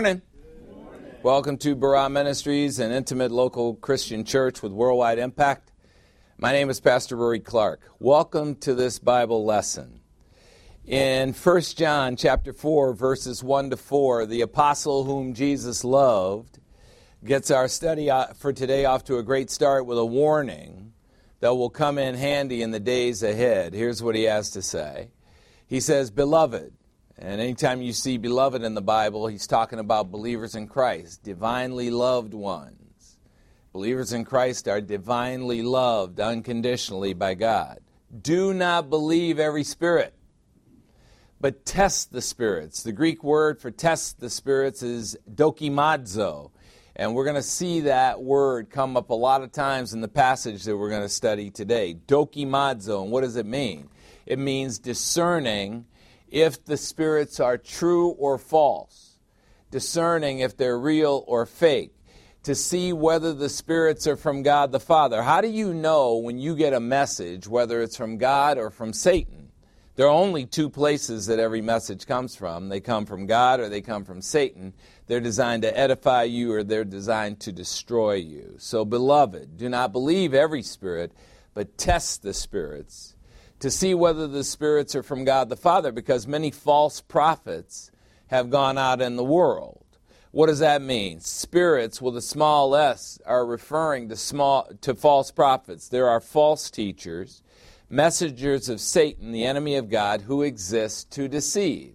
Morning. Welcome to Barah Ministries, an intimate local Christian church with worldwide impact. My name is Pastor Rory Clark. Welcome to this Bible lesson. In 1 John chapter 4 verses 1 to 4, the apostle whom Jesus loved gets our study for today off to a great start with a warning that will come in handy in the days ahead. Here's what he has to say. He says, "Beloved, and anytime you see beloved in the Bible, he's talking about believers in Christ, divinely loved ones. Believers in Christ are divinely loved unconditionally by God. Do not believe every spirit, but test the spirits. The Greek word for test the spirits is dokimazo. And we're going to see that word come up a lot of times in the passage that we're going to study today. Dokimazo. And what does it mean? It means discerning if the spirits are true or false, discerning if they're real or fake, to see whether the spirits are from God the Father. How do you know when you get a message whether it's from God or from Satan? There are only two places that every message comes from. They come from God or they come from Satan. They're designed to edify you or they're designed to destroy you. So, beloved, do not believe every spirit, but test the spirits to see whether the spirits are from God the Father, because many false prophets have gone out in the world. What does that mean? Spirits with a small s are referring to small to false prophets. There are false teachers, messengers of Satan, the enemy of God, who exist to deceive.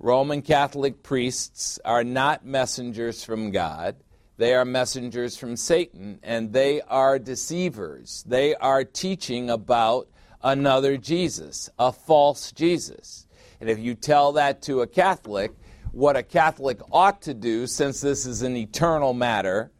Roman Catholic priests are not messengers from God. They are messengers from Satan, and they are deceivers. They are teaching about another Jesus, a false Jesus. And if you tell that to a Catholic, what a Catholic ought to do, since this is an eternal matter,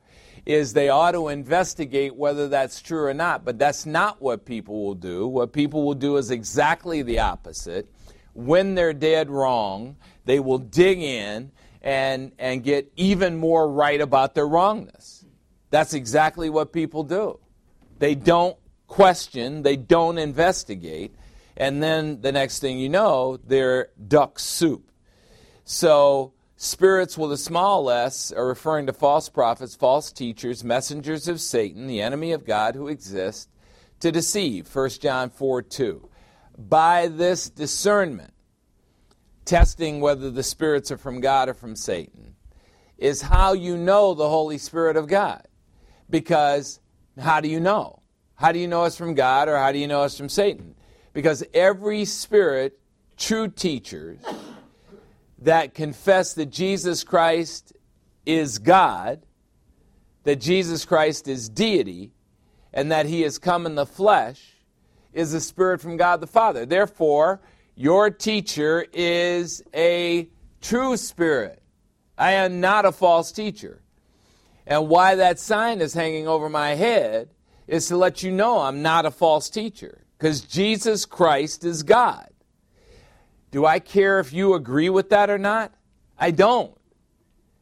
is they ought to investigate whether that's true or not. But that's not what people will do. What people will do is exactly the opposite. When they're dead wrong, they will dig in and, and get even more right about their wrongness. That's exactly what people do. They don't question, they don't investigate, and then the next thing you know, they're duck soup. So, spirits with a small s are referring to false prophets, false teachers, messengers of Satan, the enemy of God who exist to deceive. 1 John 4 2. By this discernment, testing whether the spirits are from God or from Satan, is how you know the Holy Spirit of God. Because how do you know? How do you know it's from God or how do you know it's from Satan? Because every spirit, true teachers that confess that Jesus Christ is God, that Jesus Christ is deity, and that he has come in the flesh, is a spirit from God the Father. Therefore, your teacher is a true spirit. I am not a false teacher. And why that sign is hanging over my head is to let you know I'm not a false teacher because Jesus Christ is God. Do I care if you agree with that or not? I don't.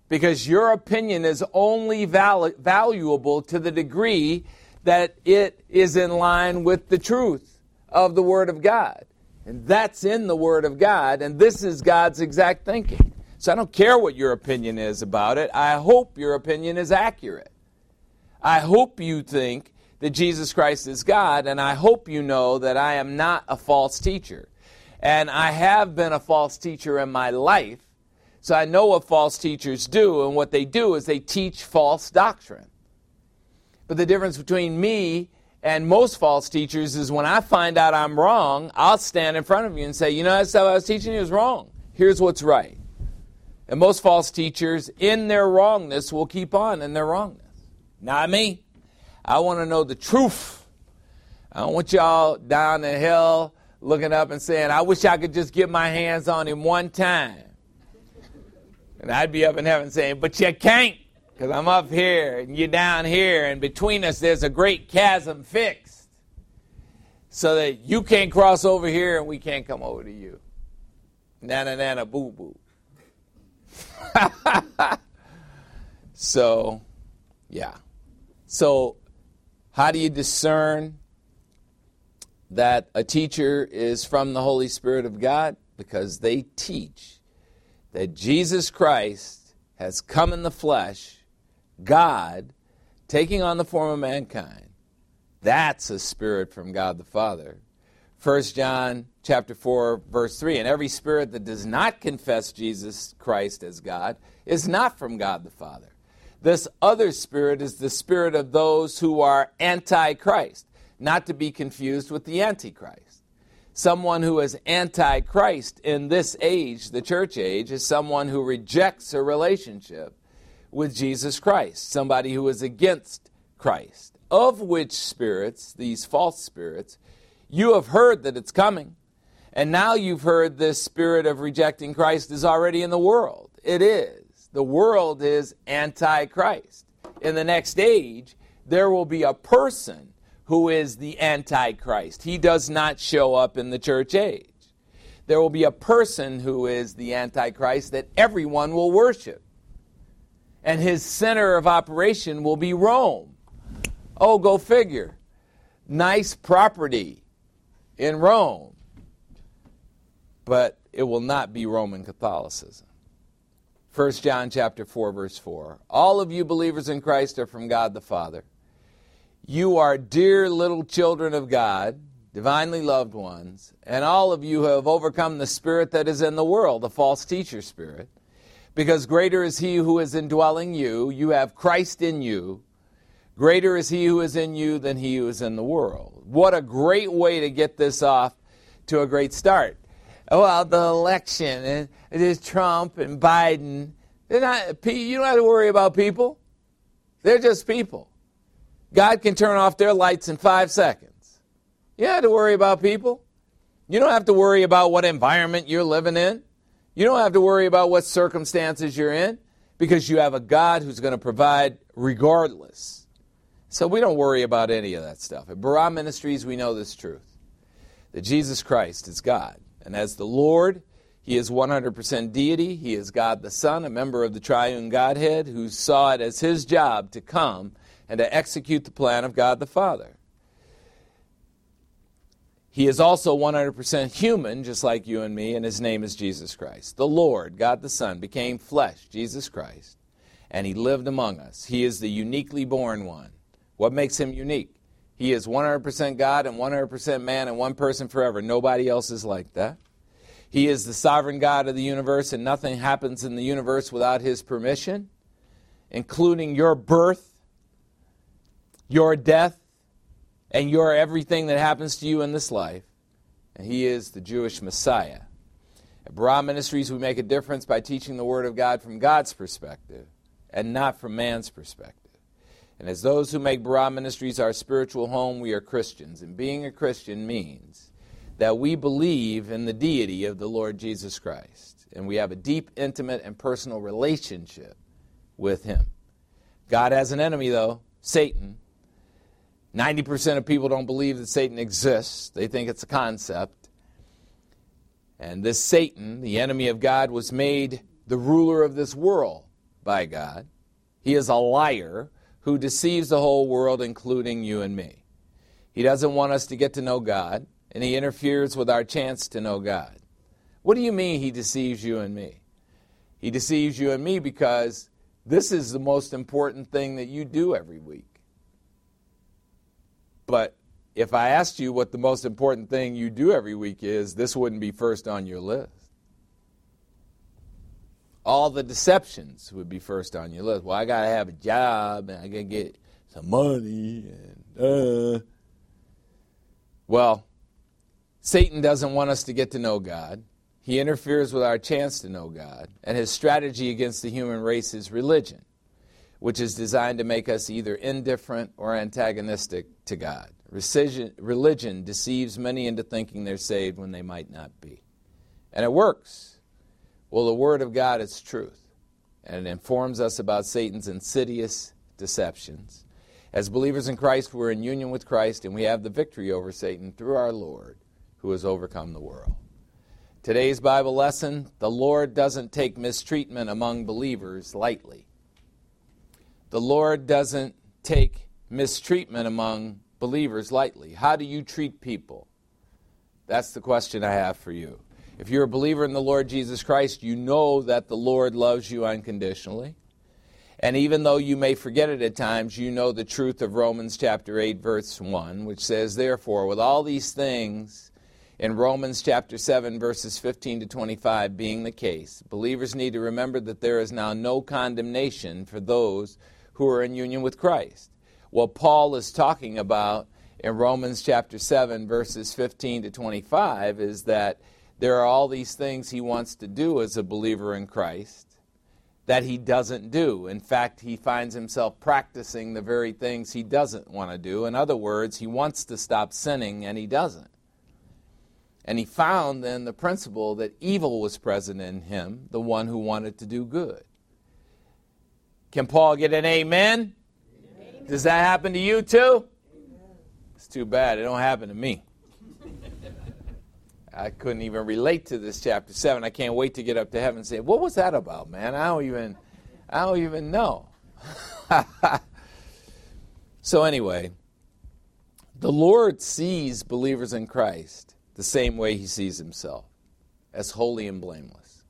Because your opinion is only val- valuable to the degree that it is in line with the truth of the Word of God. And that's in the Word of God, and this is God's exact thinking. So I don't care what your opinion is about it. I hope your opinion is accurate. I hope you think that Jesus Christ is God, and I hope you know that I am not a false teacher. And I have been a false teacher in my life, so I know what false teachers do, and what they do is they teach false doctrine. But the difference between me and most false teachers is when I find out I'm wrong, I'll stand in front of you and say, you know, that stuff I was teaching you was wrong. Here's what's right. And most false teachers, in their wrongness, will keep on in their wrongness. Not me. I want to know the truth. I don't want y'all down the hill looking up and saying, I wish I could just get my hands on him one time. And I'd be up in heaven saying, But you can't, because I'm up here and you're down here, and between us there's a great chasm fixed. So that you can't cross over here and we can't come over to you. Na na na na boo boo. so, yeah. So how do you discern that a teacher is from the Holy Spirit of God? Because they teach that Jesus Christ has come in the flesh, God taking on the form of mankind. That's a spirit from God the Father. 1 John chapter 4 verse 3 and every spirit that does not confess Jesus Christ as God is not from God the Father. This other spirit is the spirit of those who are anti-Christ, not to be confused with the antichrist. Someone who is anti-Christ in this age, the church age, is someone who rejects a relationship with Jesus Christ, somebody who is against Christ. Of which spirits, these false spirits, you have heard that it's coming. And now you've heard this spirit of rejecting Christ is already in the world. It is. The world is Antichrist. In the next age, there will be a person who is the antichrist. He does not show up in the church age. There will be a person who is the antichrist that everyone will worship. And his center of operation will be Rome. Oh, go figure. Nice property in Rome. But it will not be Roman Catholicism. 1 John chapter 4 verse 4. All of you believers in Christ are from God the Father. You are dear little children of God, divinely loved ones, and all of you have overcome the spirit that is in the world, the false teacher spirit. Because greater is he who is indwelling you, you have Christ in you. Greater is he who is in you than he who is in the world. What a great way to get this off to a great start. Well, the election, and it is Trump and Biden. They're not, you don't have to worry about people. They're just people. God can turn off their lights in five seconds. You don't have to worry about people. You don't have to worry about what environment you're living in. You don't have to worry about what circumstances you're in because you have a God who's going to provide regardless. So we don't worry about any of that stuff. At Barah Ministries, we know this truth that Jesus Christ is God. And as the Lord, he is 100% deity. He is God the Son, a member of the triune Godhead, who saw it as his job to come and to execute the plan of God the Father. He is also 100% human, just like you and me, and his name is Jesus Christ. The Lord, God the Son, became flesh, Jesus Christ, and he lived among us. He is the uniquely born one. What makes him unique? He is 100% God and 100% man and one person forever. Nobody else is like that. He is the sovereign God of the universe, and nothing happens in the universe without His permission, including your birth, your death, and your everything that happens to you in this life. And He is the Jewish Messiah. At Barah Ministries, we make a difference by teaching the Word of God from God's perspective and not from man's perspective. And as those who make Barah Ministries our spiritual home, we are Christians. And being a Christian means that we believe in the deity of the Lord Jesus Christ. And we have a deep, intimate, and personal relationship with Him. God has an enemy, though Satan. 90% of people don't believe that Satan exists, they think it's a concept. And this Satan, the enemy of God, was made the ruler of this world by God. He is a liar who deceives the whole world, including you and me. He doesn't want us to get to know God, and he interferes with our chance to know God. What do you mean he deceives you and me? He deceives you and me because this is the most important thing that you do every week. But if I asked you what the most important thing you do every week is, this wouldn't be first on your list all the deceptions would be first on your list. Well, I got to have a job and I got to get some money and uh. Well, Satan doesn't want us to get to know God. He interferes with our chance to know God, and his strategy against the human race is religion, which is designed to make us either indifferent or antagonistic to God. Religion deceives many into thinking they're saved when they might not be. And it works. Well, the Word of God is truth, and it informs us about Satan's insidious deceptions. As believers in Christ, we're in union with Christ, and we have the victory over Satan through our Lord, who has overcome the world. Today's Bible lesson the Lord doesn't take mistreatment among believers lightly. The Lord doesn't take mistreatment among believers lightly. How do you treat people? That's the question I have for you. If you're a believer in the Lord Jesus Christ, you know that the Lord loves you unconditionally. And even though you may forget it at times, you know the truth of Romans chapter 8, verse 1, which says, Therefore, with all these things in Romans chapter 7, verses 15 to 25 being the case, believers need to remember that there is now no condemnation for those who are in union with Christ. What Paul is talking about in Romans chapter 7, verses 15 to 25, is that there are all these things he wants to do as a believer in Christ that he doesn't do. In fact, he finds himself practicing the very things he doesn't want to do. In other words, he wants to stop sinning and he doesn't. And he found then the principle that evil was present in him, the one who wanted to do good. Can Paul get an amen? amen. Does that happen to you too? Amen. It's too bad. It don't happen to me. I couldn't even relate to this chapter 7. I can't wait to get up to heaven and say, What was that about, man? I don't even I don't even know. so anyway, the Lord sees believers in Christ the same way he sees himself, as holy and blameless.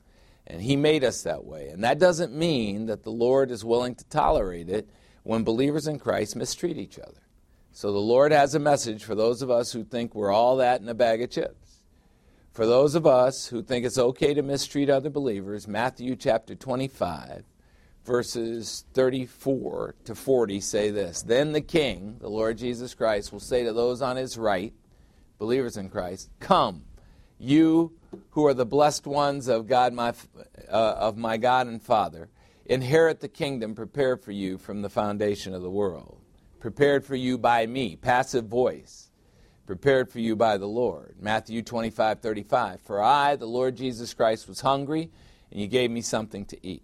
And he made us that way. And that doesn't mean that the Lord is willing to tolerate it when believers in Christ mistreat each other. So the Lord has a message for those of us who think we're all that in a bag of chips. For those of us who think it's okay to mistreat other believers, Matthew chapter 25, verses 34 to 40 say this. Then the King, the Lord Jesus Christ, will say to those on his right, believers in Christ, Come, you who are the blessed ones of God, my, uh, of my God and Father, inherit the kingdom prepared for you from the foundation of the world, prepared for you by me, passive voice prepared for you by the Lord. Matthew 25, 35. For I, the Lord Jesus Christ, was hungry, and you gave me something to eat.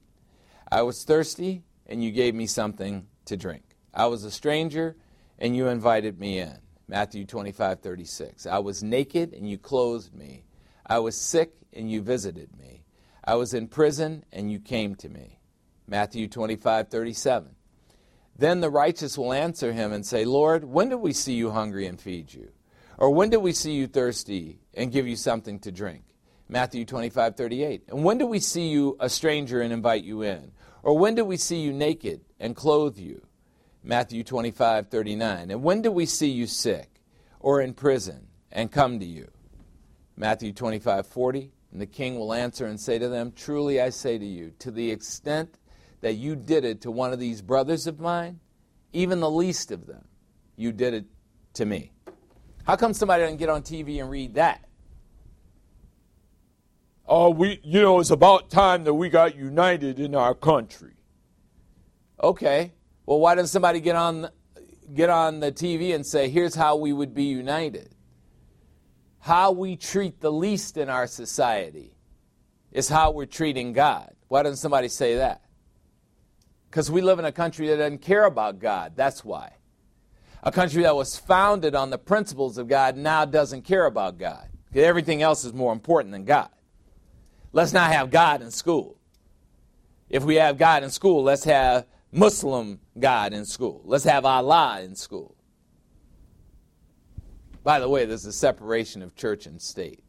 I was thirsty, and you gave me something to drink. I was a stranger, and you invited me in. Matthew 25, 36. I was naked, and you clothed me. I was sick, and you visited me. I was in prison, and you came to me. Matthew 25, 37. Then the righteous will answer him and say, Lord, when did we see you hungry and feed you? Or when did we see you thirsty and give you something to drink? Matthew 25, 38. And when do we see you a stranger and invite you in? Or when do we see you naked and clothe you? Matthew 25, 39. And when do we see you sick or in prison and come to you? Matthew 25, 40. And the king will answer and say to them, Truly I say to you, to the extent that you did it to one of these brothers of mine, even the least of them, you did it to me. How come somebody doesn't get on TV and read that? Oh, we, you know, it's about time that we got united in our country. Okay. Well, why doesn't somebody get on, get on the TV and say, here's how we would be united? How we treat the least in our society is how we're treating God. Why doesn't somebody say that? Because we live in a country that doesn't care about God. That's why. A country that was founded on the principles of God now doesn't care about God. Everything else is more important than God. Let's not have God in school. If we have God in school, let's have Muslim God in school. Let's have Allah in school. By the way, there's a separation of church and state.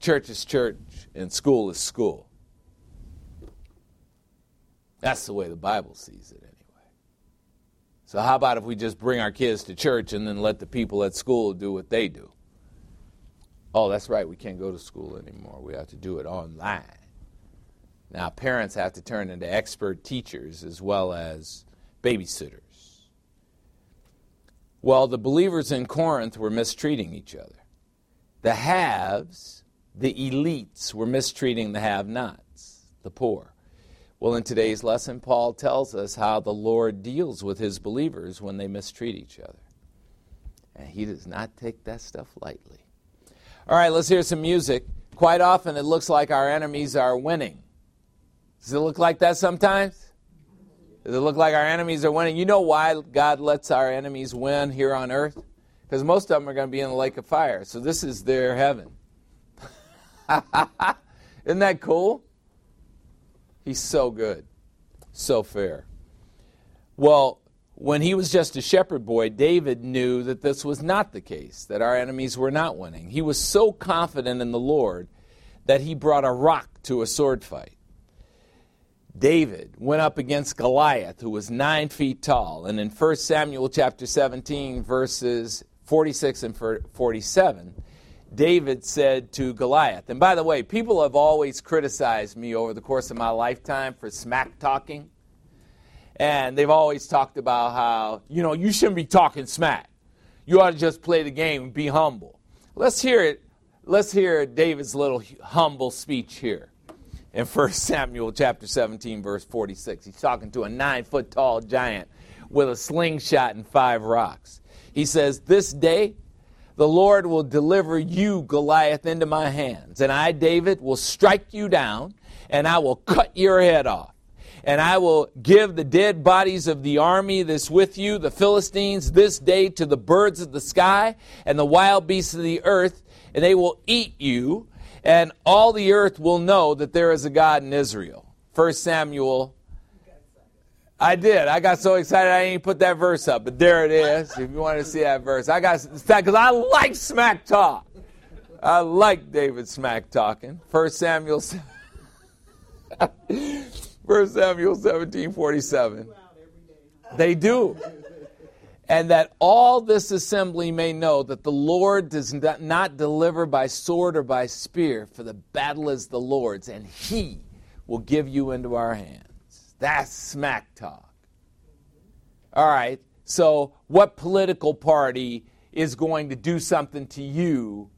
Church is church and school is school. That's the way the Bible sees it. So, how about if we just bring our kids to church and then let the people at school do what they do? Oh, that's right, we can't go to school anymore. We have to do it online. Now, parents have to turn into expert teachers as well as babysitters. Well, the believers in Corinth were mistreating each other. The haves, the elites, were mistreating the have nots, the poor. Well, in today's lesson, Paul tells us how the Lord deals with his believers when they mistreat each other. And he does not take that stuff lightly. All right, let's hear some music. Quite often, it looks like our enemies are winning. Does it look like that sometimes? Does it look like our enemies are winning? You know why God lets our enemies win here on earth? Because most of them are going to be in the lake of fire. So this is their heaven. Isn't that cool? He's so good, so fair. Well, when he was just a shepherd boy, David knew that this was not the case, that our enemies were not winning. He was so confident in the Lord that he brought a rock to a sword fight. David went up against Goliath, who was nine feet tall. And in 1 Samuel chapter 17, verses 46 and 47, David said to Goliath, and by the way, people have always criticized me over the course of my lifetime for smack talking. And they've always talked about how, you know, you shouldn't be talking smack. You ought to just play the game and be humble. Let's hear it. Let's hear David's little humble speech here in 1 Samuel chapter 17, verse 46. He's talking to a nine foot tall giant with a slingshot and five rocks. He says, This day the Lord will deliver you, Goliath, into my hands, and I, David, will strike you down, and I will cut your head off and I will give the dead bodies of the army that's with you, the Philistines, this day to the birds of the sky and the wild beasts of the earth, and they will eat you, and all the earth will know that there is a God in Israel. 1 Samuel. I did. I got so excited I didn't put that verse up, but there it is. If you want to see that verse, I got because I like smack talk. I like David smack talking. 1 Samuel. 1 Samuel 17 47. They do. And that all this assembly may know that the Lord does not deliver by sword or by spear, for the battle is the Lord's, and He will give you into our hands. That's smack talk. All right, so what political party is going to do something to you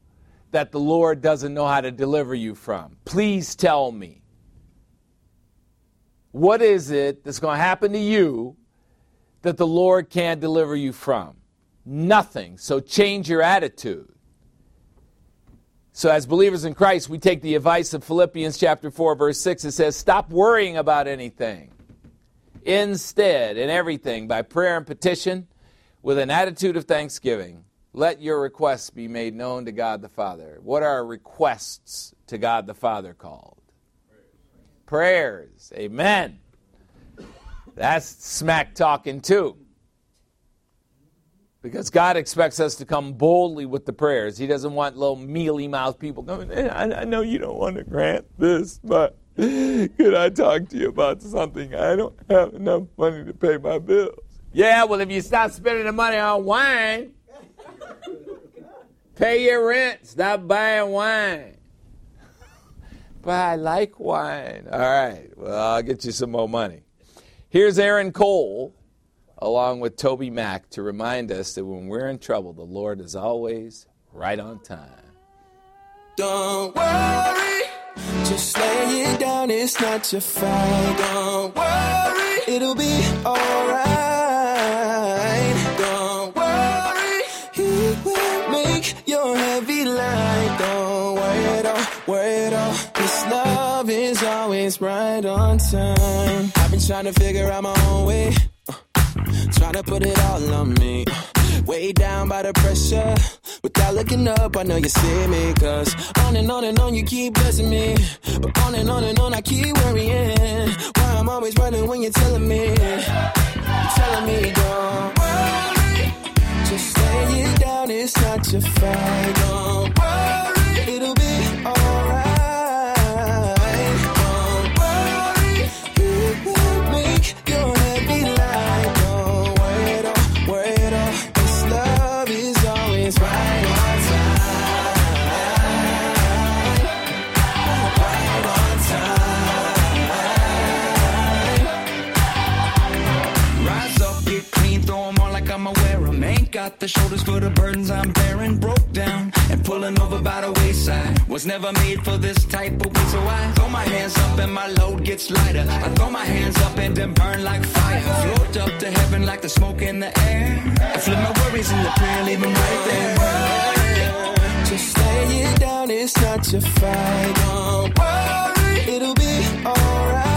that the Lord doesn't know how to deliver you from? Please tell me. What is it that's going to happen to you that the Lord can't deliver you from? Nothing. So change your attitude. So, as believers in Christ, we take the advice of Philippians chapter 4, verse 6. It says, Stop worrying about anything. Instead, in everything, by prayer and petition, with an attitude of thanksgiving, let your requests be made known to God the Father. What are requests to God the Father called? prayers. Amen. That's smack talking too. Because God expects us to come boldly with the prayers. He doesn't want little mealy mouthed people I, I know you don't want to grant this, but could I talk to you about something? I don't have enough money to pay my bills. Yeah, well, if you stop spending the money on wine, pay your rent, stop buying wine but I like wine. All right, well, I'll get you some more money. Here's Aaron Cole, along with TobyMac, to remind us that when we're in trouble, the Lord is always right on time. Don't worry, just lay it down, it's not your fault. Don't worry, it'll be alright. Don't worry, He will make your heavy light. Don't worry all, worry all. This love is always right on time. I've been trying to figure out my own way. Trying to put it all on me. Way down by the pressure. Without looking up, I know you see me. Cause on and on and on, you keep blessing me. But on and on and on, I keep worrying. Why I'm always running when you're telling me. You're telling me, don't worry. Just lay it down, it's not your fight. Don't worry, it'll be alright. Got the shoulders for the burdens I'm bearing. Broke down and pulling over by the wayside. Was never made for this type of weight, so I throw my hands up and my load gets lighter. I throw my hands up and then burn like fire. Float up to heaven like the smoke in the air. I flip my worries in the prayer, leave them right there. Just lay it down, it's not your fight. Don't worry, it'll be alright.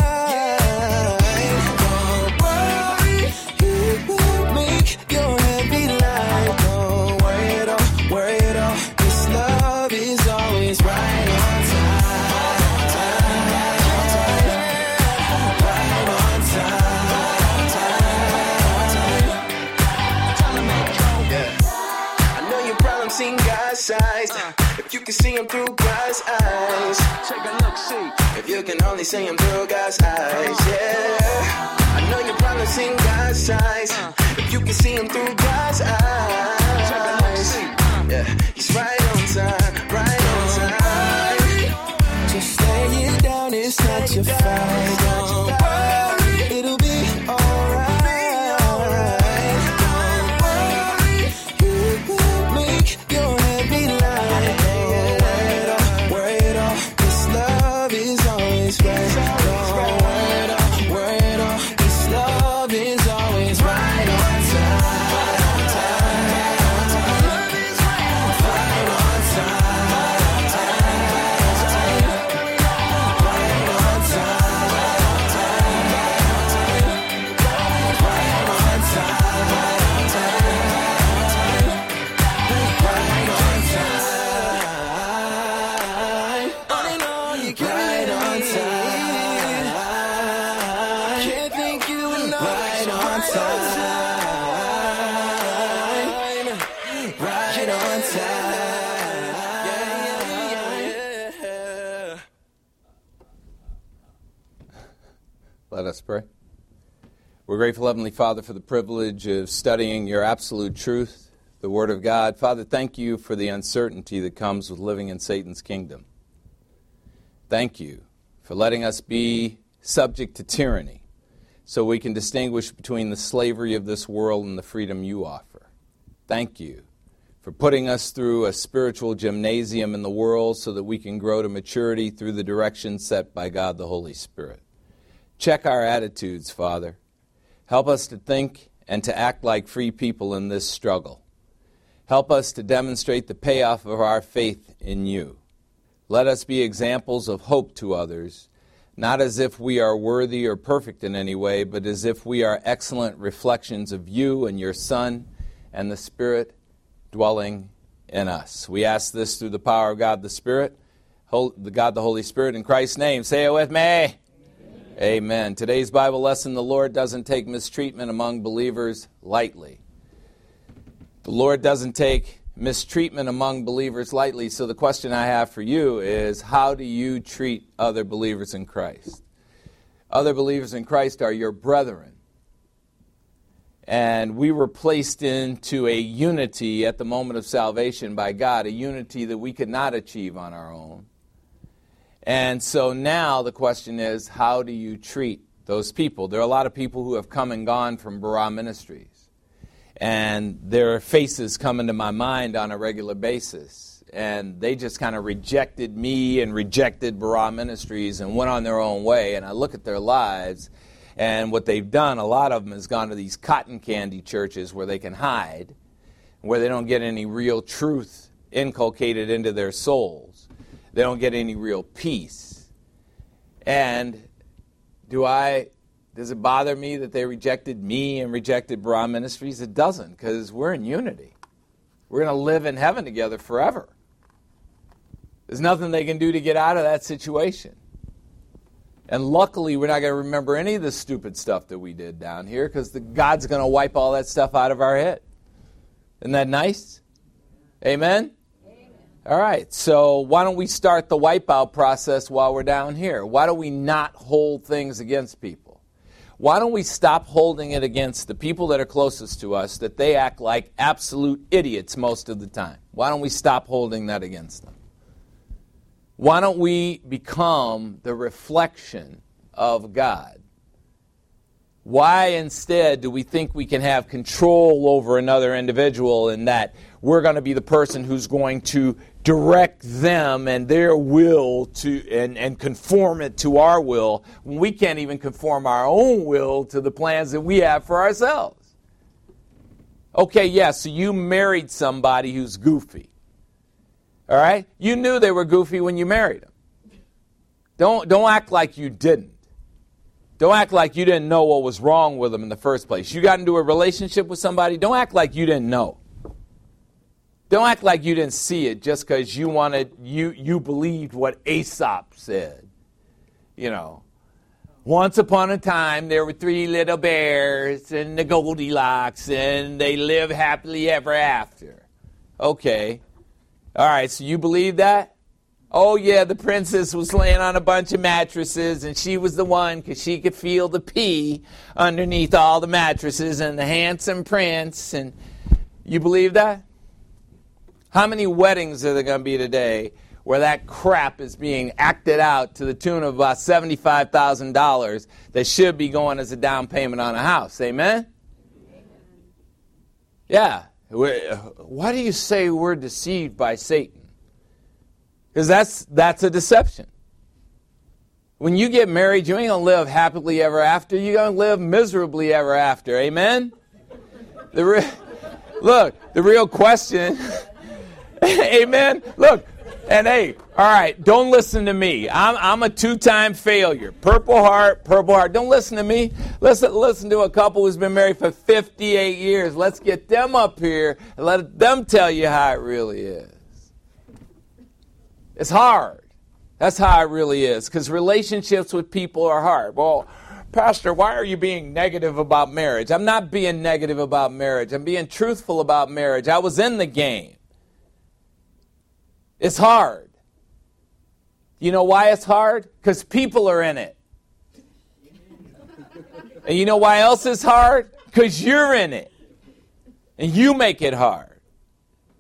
If you can him through God's eyes. Take a look, see. If you can only see him through God's eyes, yeah. I know you probably seen God's size. If you can see him through God's eyes. Yeah, he's right on time, right on time. Just lay it down, it's not your fight. We're grateful, Heavenly Father, for the privilege of studying your absolute truth, the Word of God. Father, thank you for the uncertainty that comes with living in Satan's kingdom. Thank you for letting us be subject to tyranny so we can distinguish between the slavery of this world and the freedom you offer. Thank you for putting us through a spiritual gymnasium in the world so that we can grow to maturity through the direction set by God the Holy Spirit. Check our attitudes, Father. Help us to think and to act like free people in this struggle. Help us to demonstrate the payoff of our faith in you. Let us be examples of hope to others, not as if we are worthy or perfect in any way, but as if we are excellent reflections of you and your Son and the Spirit dwelling in us. We ask this through the power of God the Spirit, God the Holy Spirit, in Christ's name. Say it with me. Amen. Today's Bible lesson the Lord doesn't take mistreatment among believers lightly. The Lord doesn't take mistreatment among believers lightly. So the question I have for you is how do you treat other believers in Christ? Other believers in Christ are your brethren. And we were placed into a unity at the moment of salvation by God, a unity that we could not achieve on our own. And so now the question is how do you treat those people? There are a lot of people who have come and gone from Barah Ministries. And their faces come into my mind on a regular basis. And they just kind of rejected me and rejected Barah Ministries and went on their own way. And I look at their lives, and what they've done, a lot of them has gone to these cotton candy churches where they can hide, where they don't get any real truth inculcated into their souls. They don't get any real peace. And do I does it bother me that they rejected me and rejected Barah Ministries? It doesn't, because we're in unity. We're going to live in heaven together forever. There's nothing they can do to get out of that situation. And luckily, we're not going to remember any of the stupid stuff that we did down here because God's going to wipe all that stuff out of our head. Isn't that nice? Amen? All right, so why don't we start the wipeout process while we're down here? Why do we not hold things against people? Why don't we stop holding it against the people that are closest to us that they act like absolute idiots most of the time? Why don't we stop holding that against them? Why don't we become the reflection of God? Why instead do we think we can have control over another individual and that we're going to be the person who's going to direct them and their will to and, and conform it to our will when we can't even conform our own will to the plans that we have for ourselves? Okay, yes, yeah, so you married somebody who's goofy. All right? You knew they were goofy when you married them. Don't, don't act like you didn't. Don't act like you didn't know what was wrong with them in the first place. You got into a relationship with somebody, don't act like you didn't know. Don't act like you didn't see it just because you wanted you you believed what Aesop said. You know. Once upon a time there were three little bears and the Goldilocks and they live happily ever after. Okay. All right, so you believe that? Oh, yeah, the princess was laying on a bunch of mattresses, and she was the one because she could feel the pee underneath all the mattresses and the handsome prince. And you believe that? How many weddings are there going to be today where that crap is being acted out to the tune of about $75,000 that should be going as a down payment on a house? Amen? Yeah. Why do you say we're deceived by Satan? Because that's, that's a deception. When you get married, you ain't going to live happily ever after. You're going to live miserably ever after. Amen? The re- look, the real question, amen? Look, and hey, all right, don't listen to me. I'm, I'm a two time failure. Purple Heart, Purple Heart. Don't listen to me. Listen, listen to a couple who's been married for 58 years. Let's get them up here and let them tell you how it really is. It's hard. That's how it really is. Because relationships with people are hard. Well, Pastor, why are you being negative about marriage? I'm not being negative about marriage. I'm being truthful about marriage. I was in the game. It's hard. You know why it's hard? Because people are in it. And you know why else it's hard? Because you're in it. And you make it hard.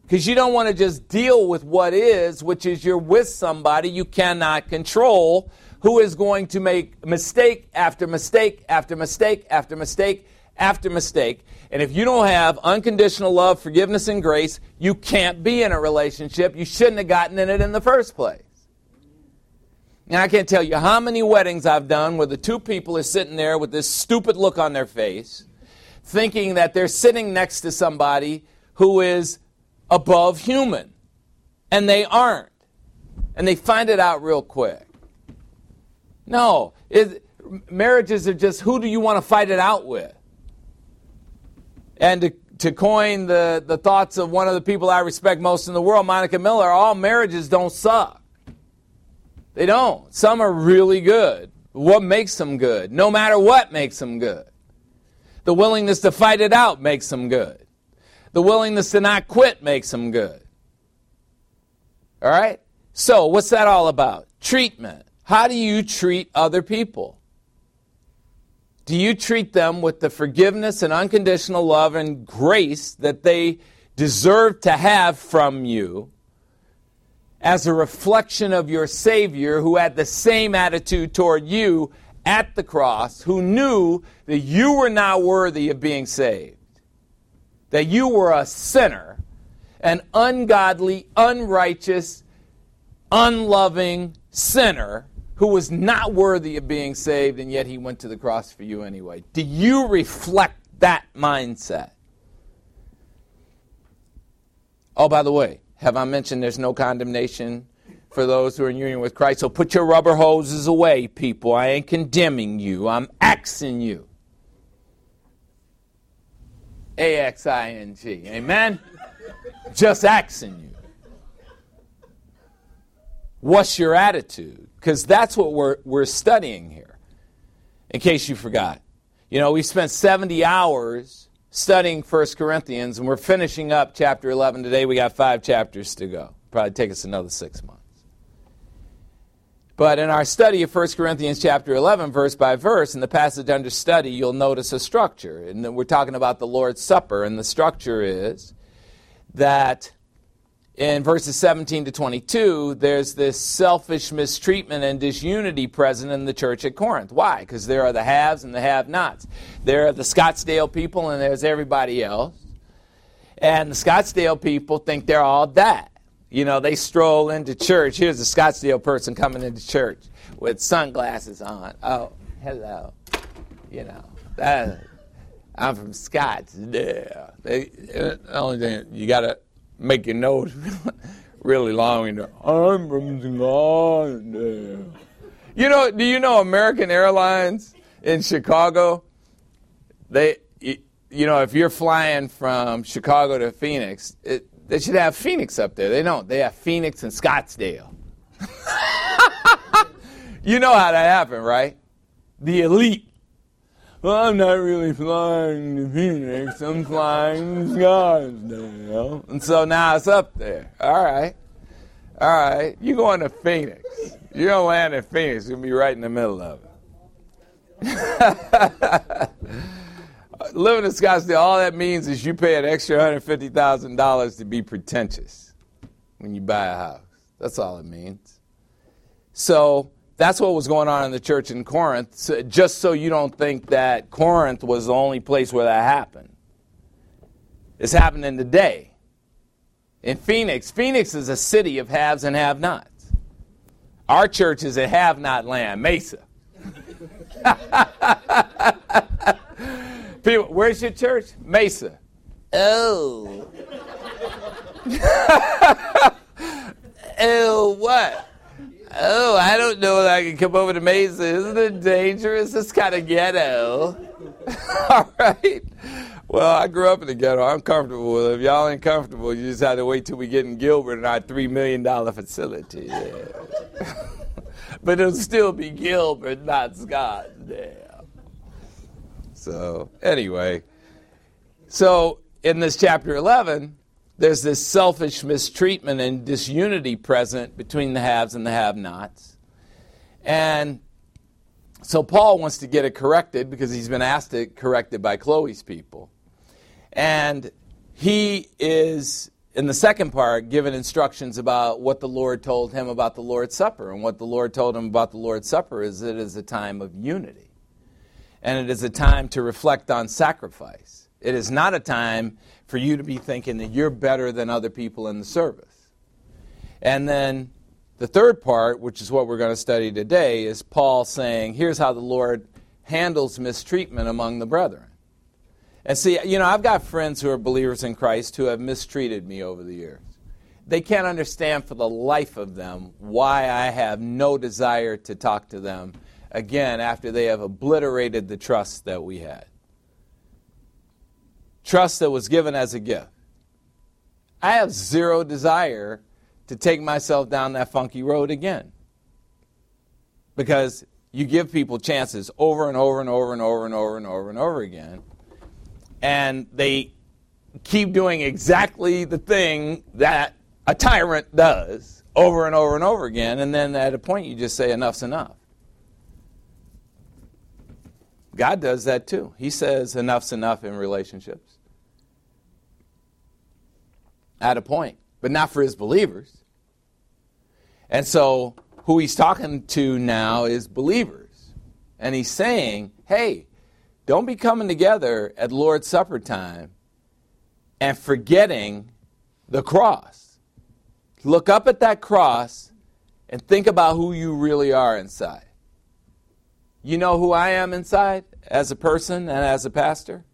Because you don't want to just deal with what is, which is you're with somebody you cannot control, who is going to make mistake after mistake after mistake after mistake after mistake. And if you don't have unconditional love, forgiveness, and grace, you can't be in a relationship. You shouldn't have gotten in it in the first place. Now, I can't tell you how many weddings I've done where the two people are sitting there with this stupid look on their face, thinking that they're sitting next to somebody who is above human. And they aren't. And they find it out real quick. No, it, marriages are just who do you want to fight it out with? And to, to coin the, the thoughts of one of the people I respect most in the world, Monica Miller, all marriages don't suck. They don't. Some are really good. What makes them good? No matter what makes them good. The willingness to fight it out makes them good. The willingness to not quit makes them good. All right? So, what's that all about? Treatment. How do you treat other people? Do you treat them with the forgiveness and unconditional love and grace that they deserve to have from you as a reflection of your Savior who had the same attitude toward you at the cross, who knew that you were not worthy of being saved? That you were a sinner, an ungodly, unrighteous, unloving sinner who was not worthy of being saved, and yet he went to the cross for you anyway. Do you reflect that mindset? Oh, by the way, have I mentioned there's no condemnation for those who are in union with Christ? So put your rubber hoses away, people. I ain't condemning you, I'm axing you. A X I N G. Amen? Just axing you. What's your attitude? Because that's what we're, we're studying here, in case you forgot. You know, we spent 70 hours studying 1 Corinthians, and we're finishing up chapter 11 today. We got five chapters to go. Probably take us another six months. But in our study of 1 Corinthians chapter 11, verse by verse, in the passage under study, you'll notice a structure. And we're talking about the Lord's Supper, and the structure is that in verses 17 to 22, there's this selfish mistreatment and disunity present in the church at Corinth. Why? Because there are the haves and the have nots. There are the Scottsdale people, and there's everybody else. And the Scottsdale people think they're all that. You know, they stroll into church. Here's a Scottsdale person coming into church with sunglasses on. Oh, hello. You know, I'm from Scottsdale. The only thing, you got to make your nose really long. And I'm from Scottsdale. You know, do you know American Airlines in Chicago? They, you know, if you're flying from Chicago to Phoenix, it, they should have Phoenix up there. They don't. They have Phoenix and Scottsdale. you know how that happened, right? The elite well, I'm not really flying to Phoenix. I'm flying to Scottsdale. And so now it's up there. All right. All right. You're going to Phoenix. You're going to land in Phoenix. You'll be right in the middle of it. Living in Scottsdale, all that means is you pay an extra $150,000 to be pretentious when you buy a house. That's all it means. So that's what was going on in the church in Corinth, so just so you don't think that Corinth was the only place where that happened. It's happening today. In Phoenix, Phoenix is a city of haves and have nots. Our church is a have not land, Mesa. People, where's your church? Mesa. Oh. oh, what? Oh, I don't know if I can come over to Mesa. Isn't it dangerous? It's kind of ghetto. All right. Well, I grew up in the ghetto. I'm comfortable with it. If y'all ain't comfortable, you just have to wait till we get in Gilbert in our $3 million facility. Yeah. but it'll still be Gilbert, not Scottsdale. So, anyway. So, in this chapter 11, there's this selfish mistreatment and disunity present between the haves and the have nots. And so Paul wants to get it corrected because he's been asked to correct it by Chloe's people. And he is, in the second part, given instructions about what the Lord told him about the Lord's Supper. And what the Lord told him about the Lord's Supper is it is a time of unity. And it is a time to reflect on sacrifice. It is not a time for you to be thinking that you're better than other people in the service. And then the third part, which is what we're going to study today, is Paul saying, here's how the Lord handles mistreatment among the brethren. And see, you know, I've got friends who are believers in Christ who have mistreated me over the years. They can't understand for the life of them why I have no desire to talk to them again after they have obliterated the trust that we had trust that was given as a gift. I have zero desire to take myself down that funky road again. Because you give people chances over and over and over and over and over and over and over again. And they keep doing exactly the thing that a tyrant does over and over and over again. And then at a point, you just say, enough's enough. God does that too. He says enough's enough in relationships at a point, but not for his believers. And so, who he's talking to now is believers. And he's saying, hey, don't be coming together at Lord's Supper time and forgetting the cross. Look up at that cross and think about who you really are inside. You know who I am inside as a person and as a pastor?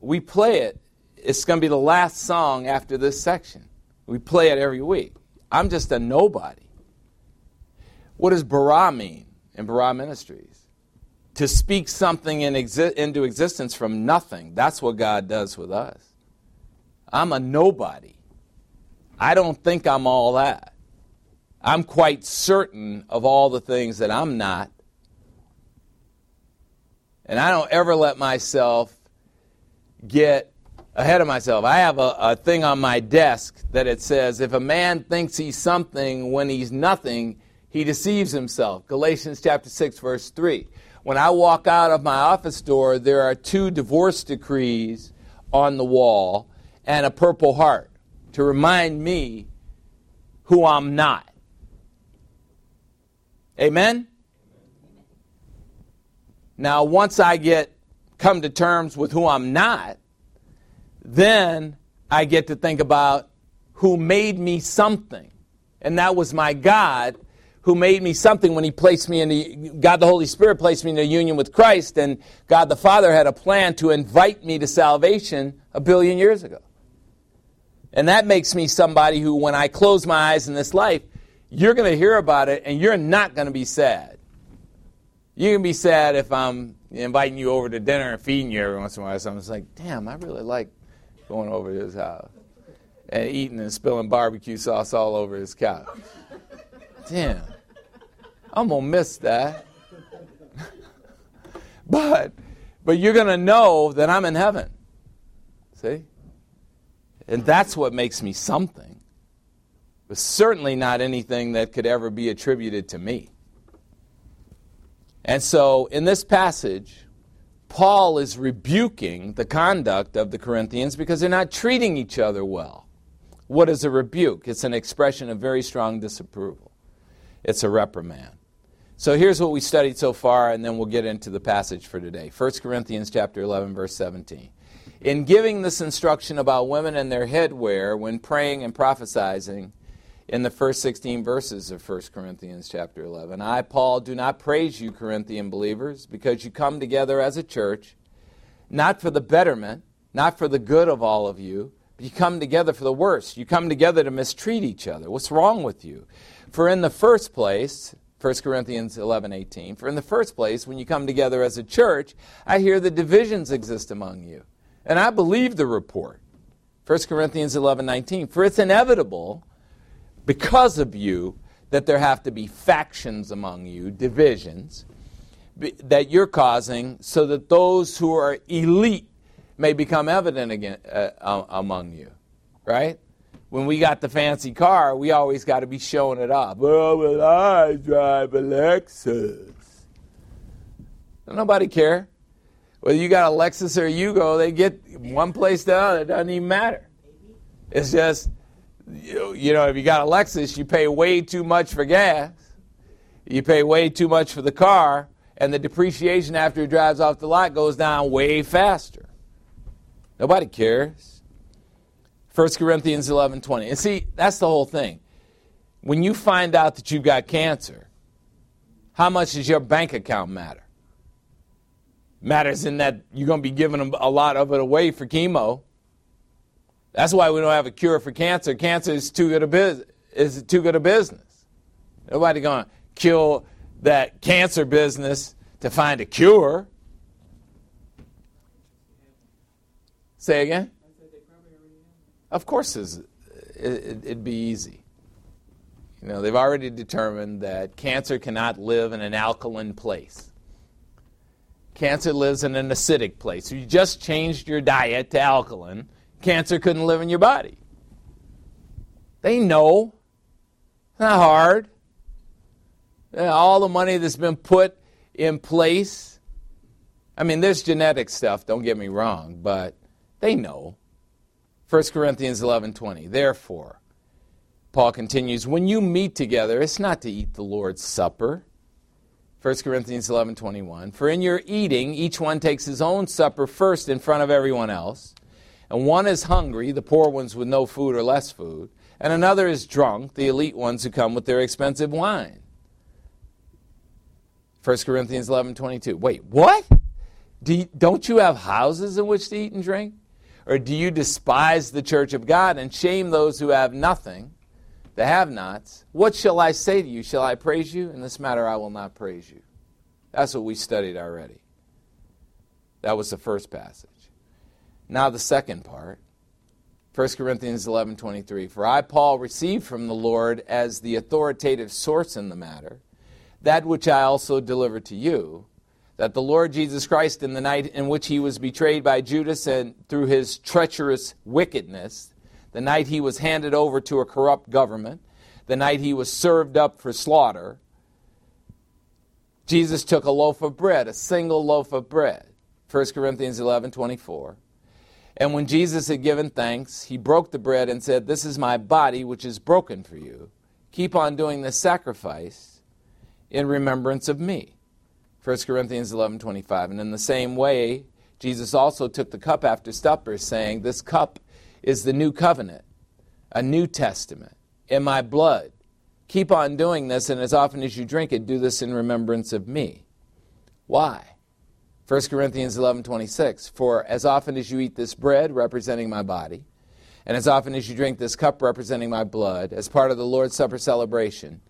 We play it it's going to be the last song after this section. We play it every week. I'm just a nobody. What does bara mean in Barah Ministries? To speak something in exi- into existence from nothing. That's what God does with us. I'm a nobody. I don't think I'm all that. I'm quite certain of all the things that I'm not. And I don't ever let myself get ahead of myself. I have a, a thing on my desk that it says, if a man thinks he's something when he's nothing, he deceives himself. Galatians chapter 6, verse 3. When I walk out of my office door, there are two divorce decrees on the wall and a purple heart to remind me who I'm not. Amen? Now, once I get come to terms with who I'm not, then I get to think about who made me something. And that was my God who made me something when he placed me in the God the Holy Spirit placed me in a union with Christ and God the Father had a plan to invite me to salvation a billion years ago. And that makes me somebody who when I close my eyes in this life, you're going to hear about it and you're not going to be sad. You can be sad if I'm inviting you over to dinner and feeding you every once in a while. So I'm just like, damn, I really like going over to his house and eating and spilling barbecue sauce all over his couch. Damn, I'm going to miss that. But but you're going to know that I'm in heaven. See? And that's what makes me something. But certainly not anything that could ever be attributed to me. And so in this passage, Paul is rebuking the conduct of the Corinthians because they're not treating each other well. What is a rebuke? It's an expression of very strong disapproval. It's a reprimand. So here's what we studied so far, and then we'll get into the passage for today. 1 Corinthians chapter 11, verse 17. In giving this instruction about women and their headwear when praying and prophesying, in the first 16 verses of 1 Corinthians chapter 11. I, Paul, do not praise you, Corinthian believers, because you come together as a church, not for the betterment, not for the good of all of you, but you come together for the worst. You come together to mistreat each other. What's wrong with you? For in the first place, 1 Corinthians 11, 18. For in the first place, when you come together as a church, I hear that divisions exist among you. And I believe the report. 1 Corinthians 11, 19. For it's inevitable, because of you, that there have to be factions among you, divisions, that you're causing, so that those who are elite may become evident again, uh, among you. Right? when we got the fancy car, we always got to be showing it off. Well, well, I drive a Lexus. Nobody care. Whether you got a Lexus or a Yugo, they get one place to other. It doesn't even matter. It's just, you know, if you got a Lexus, you pay way too much for gas. You pay way too much for the car, and the depreciation after it drives off the lot goes down way faster. Nobody cares. 1 Corinthians 11 20. And see, that's the whole thing. When you find out that you've got cancer, how much does your bank account matter? Matters in that you're going to be giving a lot of it away for chemo. That's why we don't have a cure for cancer. Cancer is too good a business. Is too good a business. Nobody going to kill that cancer business to find a cure. Say again. Of course, it'd be easy. You know, they've already determined that cancer cannot live in an alkaline place. Cancer lives in an acidic place. If you just changed your diet to alkaline, cancer couldn't live in your body. They know. It's not hard. All the money that's been put in place. I mean, there's genetic stuff, don't get me wrong, but they know. 1 Corinthians 11:20. Therefore, Paul continues, when you meet together, it's not to eat the Lord's supper. 1 Corinthians 11:21. For in your eating, each one takes his own supper first in front of everyone else, and one is hungry, the poor ones with no food or less food, and another is drunk, the elite ones who come with their expensive wine. 1 Corinthians 11:22. Wait, what? Do you, don't you have houses in which to eat and drink? Or do you despise the church of God and shame those who have nothing, the have nots? What shall I say to you? Shall I praise you? In this matter, I will not praise you. That's what we studied already. That was the first passage. Now, the second part. 1 Corinthians 11:23 For I Paul received from the Lord as the authoritative source in the matter that which I also delivered to you that the Lord Jesus Christ, in the night in which he was betrayed by Judas and through his treacherous wickedness, the night he was handed over to a corrupt government, the night he was served up for slaughter, Jesus took a loaf of bread, a single loaf of bread. 1 Corinthians 11 24. And when Jesus had given thanks, he broke the bread and said, This is my body, which is broken for you. Keep on doing this sacrifice in remembrance of me. 1 Corinthians 11:25. And in the same way, Jesus also took the cup after supper, saying, This cup is the new covenant, a new testament, in my blood. Keep on doing this, and as often as you drink it, do this in remembrance of me. Why? 1 Corinthians 11:26 For as often as you eat this bread representing my body and as often as you drink this cup representing my blood as part of the Lord's Supper celebration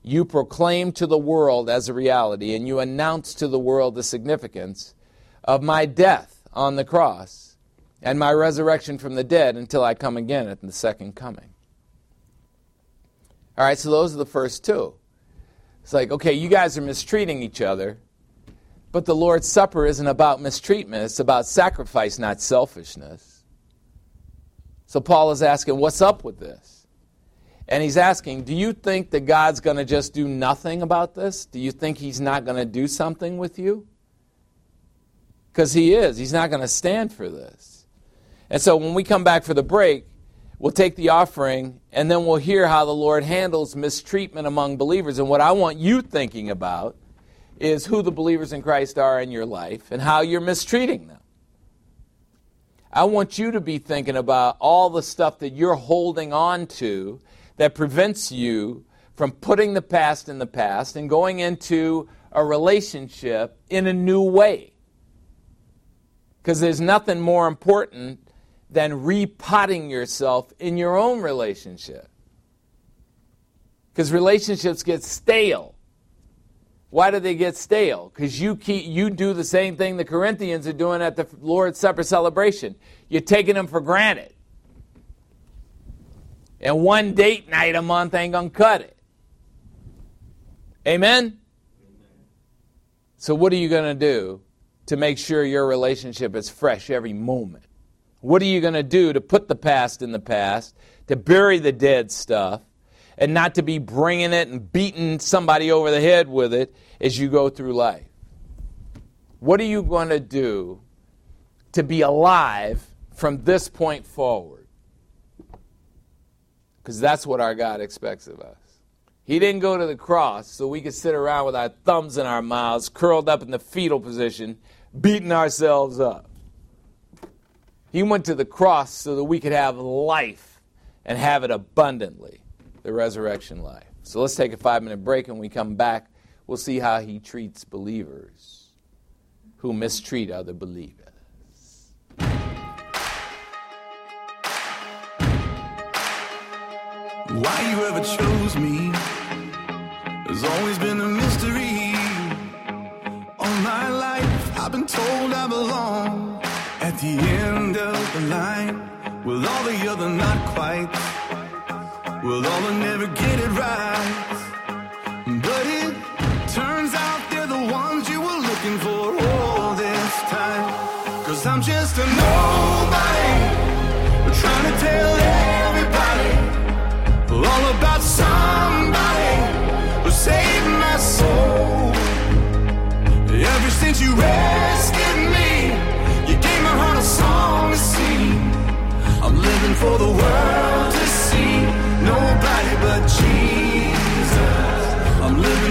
you proclaim to the world as a reality and you announce to the world the significance of my death on the cross and my resurrection from the dead until I come again at the second coming. All right, so those are the first two. It's like, okay, you guys are mistreating each other. But the Lord's Supper isn't about mistreatment, it's about sacrifice, not selfishness. So Paul is asking, what's up with this? And he's asking, do you think that God's going to just do nothing about this? Do you think he's not going to do something with you? Because he is. He's not going to stand for this. And so when we come back for the break, we'll take the offering and then we'll hear how the Lord handles mistreatment among believers. And what I want you thinking about is who the believers in Christ are in your life and how you're mistreating them. I want you to be thinking about all the stuff that you're holding on to that prevents you from putting the past in the past and going into a relationship in a new way. Because there's nothing more important than repotting yourself in your own relationship. Because relationships get stale why do they get stale? Because you keep you do the same thing the Corinthians are doing at the Lord's Supper celebration. You're taking them for granted. And one date night a month ain't gonna cut it. Amen? So what are you gonna do to make sure your relationship is fresh every moment? What are you gonna do to put the past in the past, to bury the dead stuff, and not to be bringing it and beating somebody over the head with it as you go through life. What are you going to do to be alive from this point forward? Because that's what our God expects of us. He didn't go to the cross so we could sit around with our thumbs in our mouths, curled up in the fetal position, beating ourselves up. He went to the cross so that we could have life and have it abundantly the resurrection life. So let's take a five minute break and we come back. We'll see how he treats believers who mistreat other believers. Why you ever chose me has always been a mystery. All my life, I've been told I belong at the end of the line with all the other not quite. Well, I'll never get it right. But it turns out they're the ones you were looking for all this time. Cause I'm just a nobody. Trying to tell everybody all about somebody who saved my soul. Ever since you rescued me, you gave my heart a song to sing. I'm living for the world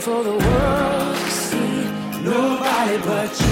for the world to see. Nobody but you.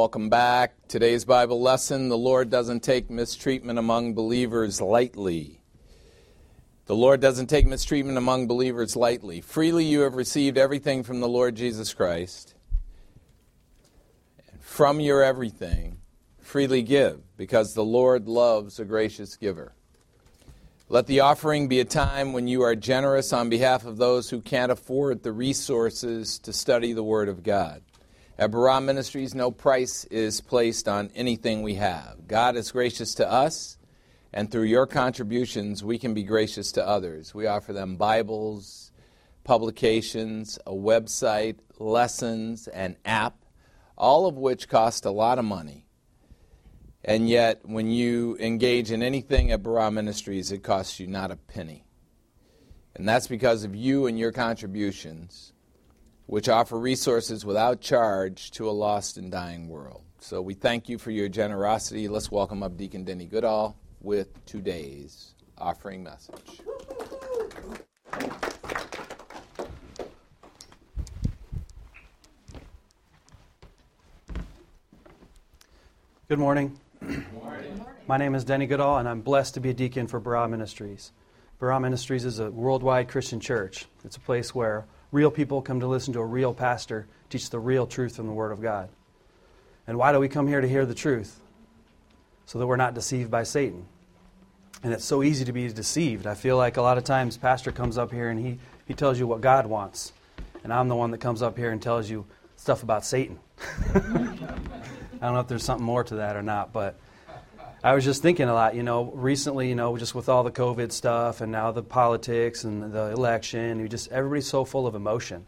Welcome back. Today's Bible lesson The Lord doesn't take mistreatment among believers lightly. The Lord doesn't take mistreatment among believers lightly. Freely you have received everything from the Lord Jesus Christ. From your everything, freely give, because the Lord loves a gracious giver. Let the offering be a time when you are generous on behalf of those who can't afford the resources to study the Word of God. At Barah Ministries, no price is placed on anything we have. God is gracious to us, and through your contributions, we can be gracious to others. We offer them Bibles, publications, a website, lessons, an app, all of which cost a lot of money. And yet, when you engage in anything at Barah Ministries, it costs you not a penny. And that's because of you and your contributions which offer resources without charge to a lost and dying world. So we thank you for your generosity. Let's welcome up Deacon Denny Goodall with today's offering message. Good morning. Good morning. My name is Denny Goodall, and I'm blessed to be a deacon for Barah Ministries. Barah Ministries is a worldwide Christian church. It's a place where Real people come to listen to a real pastor teach the real truth from the Word of God. And why do we come here to hear the truth? So that we're not deceived by Satan. And it's so easy to be deceived. I feel like a lot of times pastor comes up here and he, he tells you what God wants. And I'm the one that comes up here and tells you stuff about Satan. I don't know if there's something more to that or not, but I was just thinking a lot, you know, recently, you know, just with all the COVID stuff and now the politics and the election, you just everybody's so full of emotion.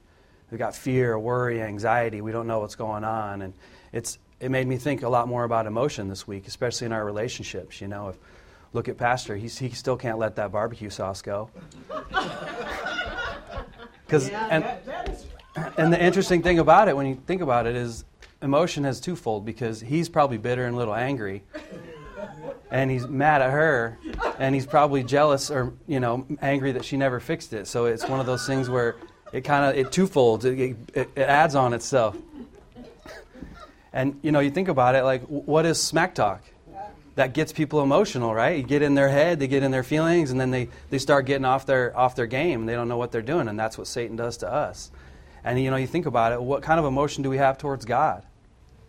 We've got fear, worry, anxiety. We don't know what's going on, and it's it made me think a lot more about emotion this week, especially in our relationships. You know, if look at Pastor, he's, he still can't let that barbecue sauce go. Because yeah, and that, that is... and the interesting thing about it, when you think about it, is emotion has twofold because he's probably bitter and a little angry and he's mad at her and he's probably jealous or you know angry that she never fixed it. So it's one of those things where it kind of it twofolds it, it, it, adds on itself. And you know you think about it like what is smack talk? That gets people emotional right? You get in their head they get in their feelings and then they, they start getting off their off their game they don't know what they're doing and that's what satan does to us. And you know you think about it what kind of emotion do we have towards god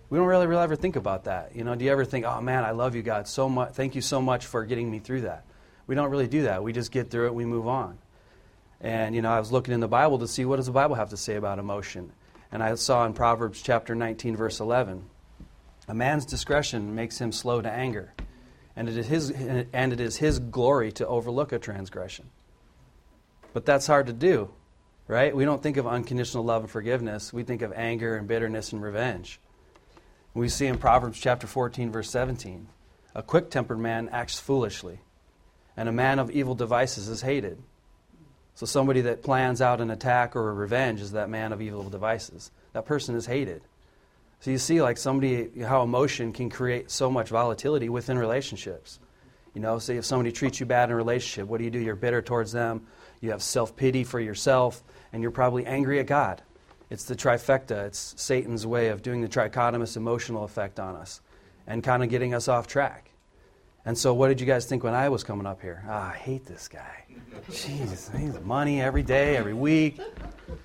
we don't really, really ever think about that. You know, do you ever think, oh man, I love you, God, so much. Thank you so much for getting me through that. We don't really do that. We just get through it, we move on. And, you know, I was looking in the Bible to see what does the Bible have to say about emotion. And I saw in Proverbs chapter 19, verse 11, a man's discretion makes him slow to anger, and it is his, and it is his glory to overlook a transgression. But that's hard to do, right? We don't think of unconditional love and forgiveness. We think of anger and bitterness and revenge. We see in Proverbs chapter 14, verse 17 a quick tempered man acts foolishly, and a man of evil devices is hated. So, somebody that plans out an attack or a revenge is that man of evil devices. That person is hated. So, you see, like somebody, how emotion can create so much volatility within relationships. You know, say if somebody treats you bad in a relationship, what do you do? You're bitter towards them, you have self pity for yourself, and you're probably angry at God. It's the trifecta. It's Satan's way of doing the trichotomous emotional effect on us and kind of getting us off track. And so, what did you guys think when I was coming up here? Ah, I hate this guy. Jesus, he's money every day, every week.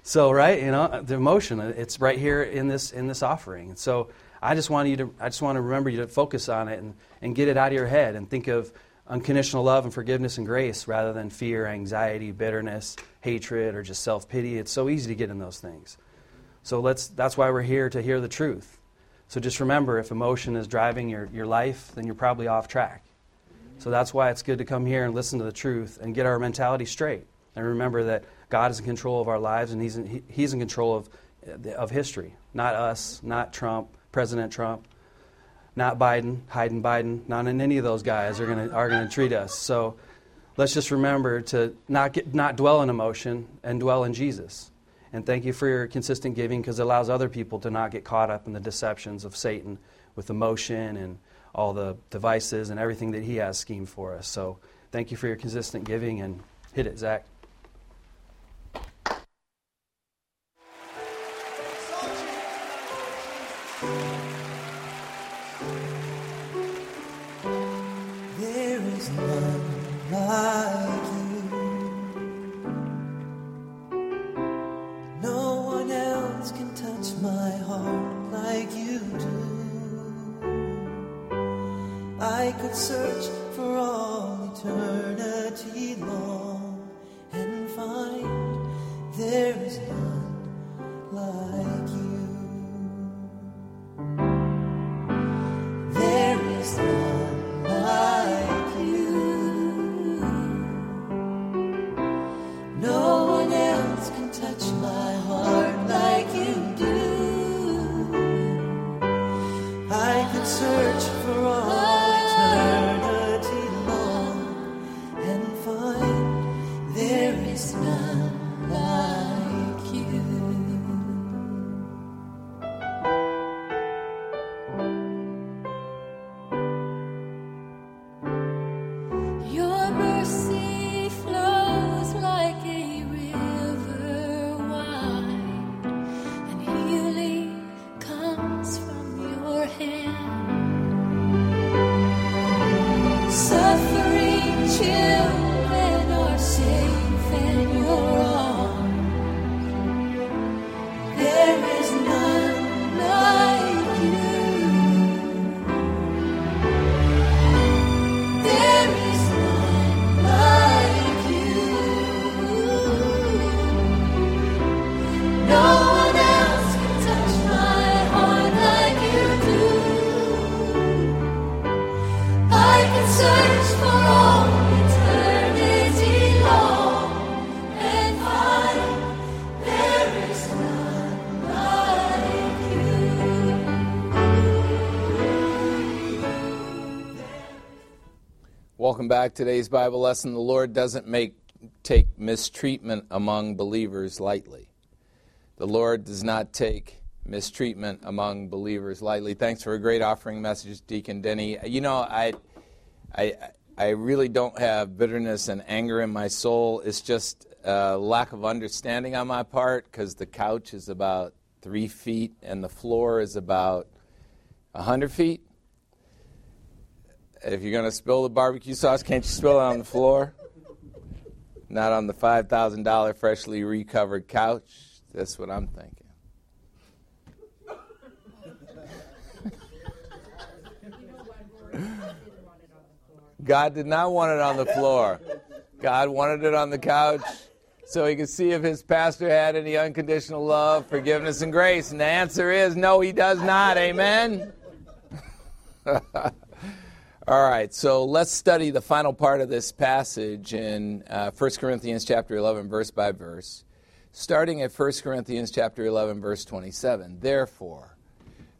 So, right, you know, the emotion, it's right here in this in this offering. So, I just want you to, I just want to remember you to focus on it and, and get it out of your head and think of unconditional love and forgiveness and grace rather than fear, anxiety, bitterness, hatred, or just self pity. It's so easy to get in those things. So let's, that's why we're here to hear the truth. So just remember if emotion is driving your, your life, then you're probably off track. So that's why it's good to come here and listen to the truth and get our mentality straight. And remember that God is in control of our lives and He's in, he's in control of, of history. Not us, not Trump, President Trump, not Biden, Hayden Biden, not in any of those guys are going are to treat us. So let's just remember to not, get, not dwell in emotion and dwell in Jesus. And thank you for your consistent giving because it allows other people to not get caught up in the deceptions of Satan with emotion and all the devices and everything that he has schemed for us. So thank you for your consistent giving and hit it, Zach. All Welcome back. Today's Bible lesson. The Lord doesn't make take mistreatment among believers lightly. The Lord does not take mistreatment among believers lightly. Thanks for a great offering message, Deacon Denny. You know, I, I, I really don't have bitterness and anger in my soul. It's just a lack of understanding on my part because the couch is about three feet and the floor is about a hundred feet. If you're going to spill the barbecue sauce, can't you spill it on the floor? Not on the $5,000 freshly recovered couch. That's what I'm thinking. God did not want it on the floor. God wanted it on the couch so he could see if his pastor had any unconditional love, forgiveness, and grace. And the answer is no, he does not. Amen? All right, so let's study the final part of this passage in uh, 1 Corinthians chapter 11, verse by verse, starting at 1 Corinthians chapter 11, verse 27. Therefore,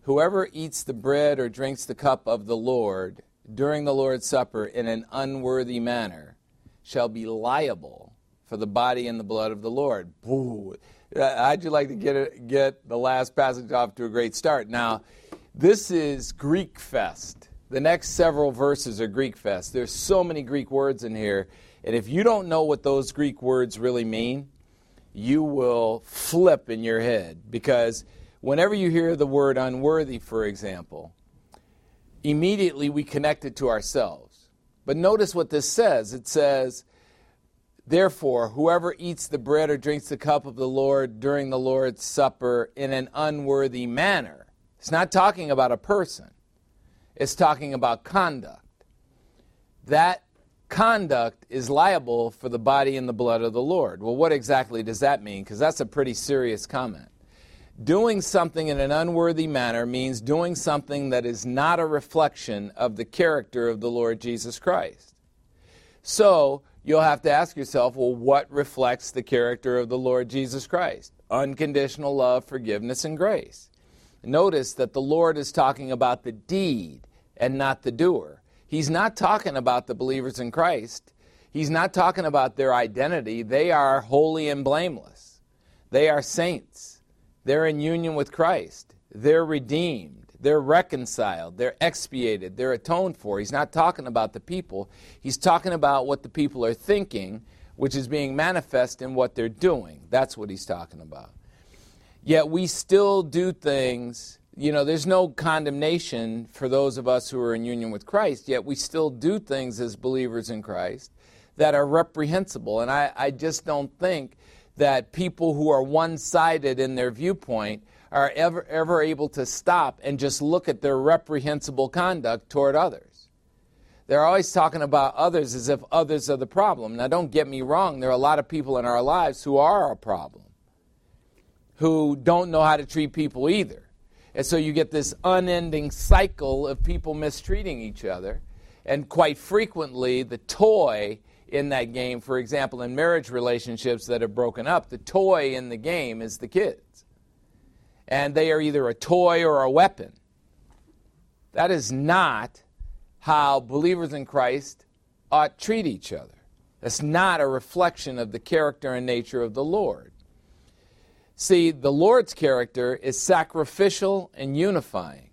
whoever eats the bread or drinks the cup of the Lord during the Lord's Supper in an unworthy manner shall be liable for the body and the blood of the Lord. Boo. Uh, How'd you like to get, it, get the last passage off to a great start? Now, this is Greek fest. The next several verses are Greek fest. There's so many Greek words in here, and if you don't know what those Greek words really mean, you will flip in your head because whenever you hear the word unworthy, for example, immediately we connect it to ourselves. But notice what this says. It says, Therefore, whoever eats the bread or drinks the cup of the Lord during the Lord's Supper in an unworthy manner. It's not talking about a person, it's talking about conduct. That conduct is liable for the body and the blood of the Lord. Well, what exactly does that mean? Because that's a pretty serious comment. Doing something in an unworthy manner means doing something that is not a reflection of the character of the Lord Jesus Christ. So, you'll have to ask yourself well, what reflects the character of the Lord Jesus Christ? Unconditional love, forgiveness, and grace. Notice that the Lord is talking about the deed and not the doer. He's not talking about the believers in Christ. He's not talking about their identity. They are holy and blameless. They are saints. They're in union with Christ. They're redeemed. They're reconciled. They're expiated. They're atoned for. He's not talking about the people. He's talking about what the people are thinking, which is being manifest in what they're doing. That's what he's talking about. Yet we still do things you know, there's no condemnation for those of us who are in union with Christ, yet we still do things as believers in Christ that are reprehensible. And I, I just don't think that people who are one sided in their viewpoint are ever, ever able to stop and just look at their reprehensible conduct toward others. They're always talking about others as if others are the problem. Now, don't get me wrong, there are a lot of people in our lives who are a problem, who don't know how to treat people either. And so you get this unending cycle of people mistreating each other. And quite frequently, the toy in that game, for example, in marriage relationships that are broken up, the toy in the game is the kids. And they are either a toy or a weapon. That is not how believers in Christ ought treat each other. That's not a reflection of the character and nature of the Lord. See, the Lord's character is sacrificial and unifying.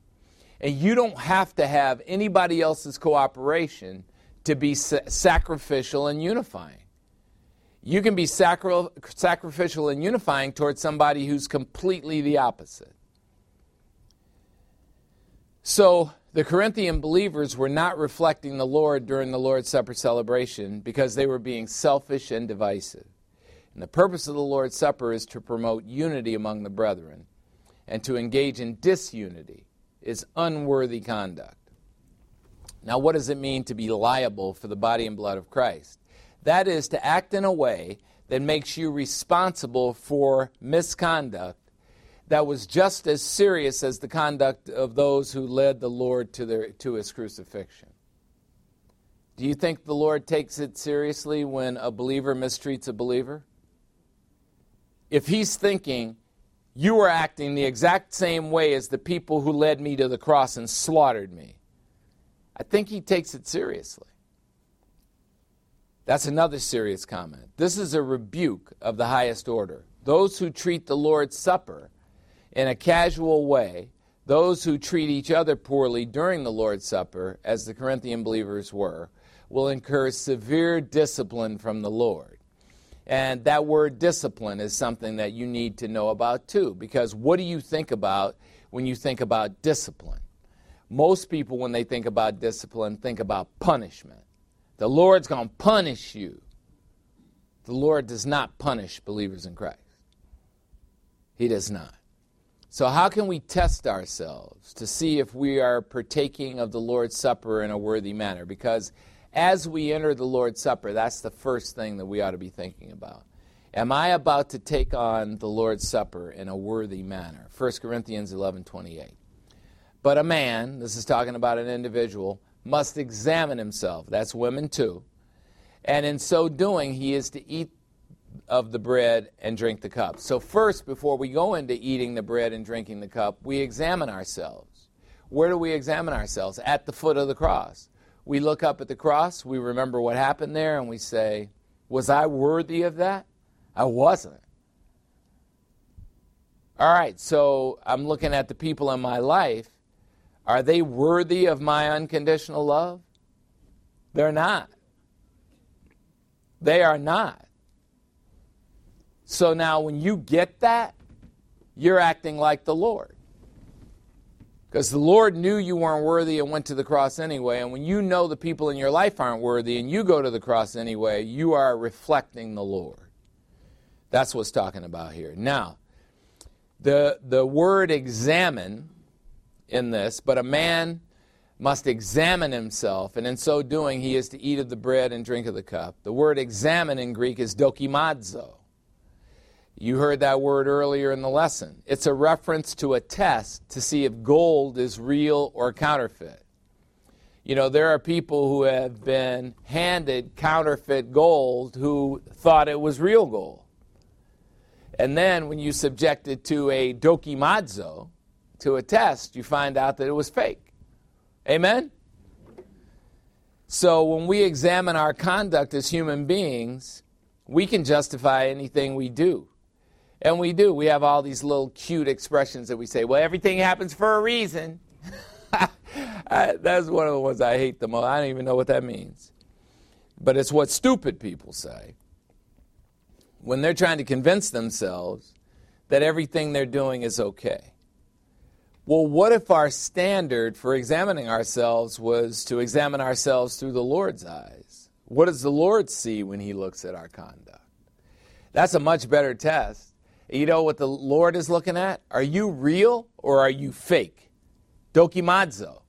And you don't have to have anybody else's cooperation to be sa- sacrificial and unifying. You can be sacri- sacrificial and unifying towards somebody who's completely the opposite. So, the Corinthian believers were not reflecting the Lord during the Lord's Supper celebration because they were being selfish and divisive. And the purpose of the Lord's Supper is to promote unity among the brethren, and to engage in disunity is unworthy conduct. Now, what does it mean to be liable for the body and blood of Christ? That is to act in a way that makes you responsible for misconduct that was just as serious as the conduct of those who led the Lord to, their, to his crucifixion. Do you think the Lord takes it seriously when a believer mistreats a believer? If he's thinking, you are acting the exact same way as the people who led me to the cross and slaughtered me, I think he takes it seriously. That's another serious comment. This is a rebuke of the highest order. Those who treat the Lord's Supper in a casual way, those who treat each other poorly during the Lord's Supper, as the Corinthian believers were, will incur severe discipline from the Lord. And that word discipline is something that you need to know about too, because what do you think about when you think about discipline? Most people, when they think about discipline, think about punishment. The Lord's going to punish you. The Lord does not punish believers in Christ. He does not. So, how can we test ourselves to see if we are partaking of the Lord's Supper in a worthy manner? Because as we enter the Lord's Supper, that's the first thing that we ought to be thinking about. Am I about to take on the Lord's Supper in a worthy manner? 1 Corinthians 11 28. But a man, this is talking about an individual, must examine himself. That's women too. And in so doing, he is to eat of the bread and drink the cup. So, first, before we go into eating the bread and drinking the cup, we examine ourselves. Where do we examine ourselves? At the foot of the cross. We look up at the cross, we remember what happened there, and we say, Was I worthy of that? I wasn't. All right, so I'm looking at the people in my life. Are they worthy of my unconditional love? They're not. They are not. So now, when you get that, you're acting like the Lord. Because the Lord knew you weren't worthy and went to the cross anyway. And when you know the people in your life aren't worthy and you go to the cross anyway, you are reflecting the Lord. That's what's talking about here. Now, the, the word examine in this, but a man must examine himself, and in so doing, he is to eat of the bread and drink of the cup. The word examine in Greek is dokimazo. You heard that word earlier in the lesson. It's a reference to a test to see if gold is real or counterfeit. You know, there are people who have been handed counterfeit gold who thought it was real gold. And then when you subject it to a dokimazo, to a test, you find out that it was fake. Amen? So when we examine our conduct as human beings, we can justify anything we do. And we do. We have all these little cute expressions that we say, well, everything happens for a reason. I, that's one of the ones I hate the most. I don't even know what that means. But it's what stupid people say when they're trying to convince themselves that everything they're doing is okay. Well, what if our standard for examining ourselves was to examine ourselves through the Lord's eyes? What does the Lord see when He looks at our conduct? That's a much better test. You know what the Lord is looking at? Are you real or are you fake? Dokimazo.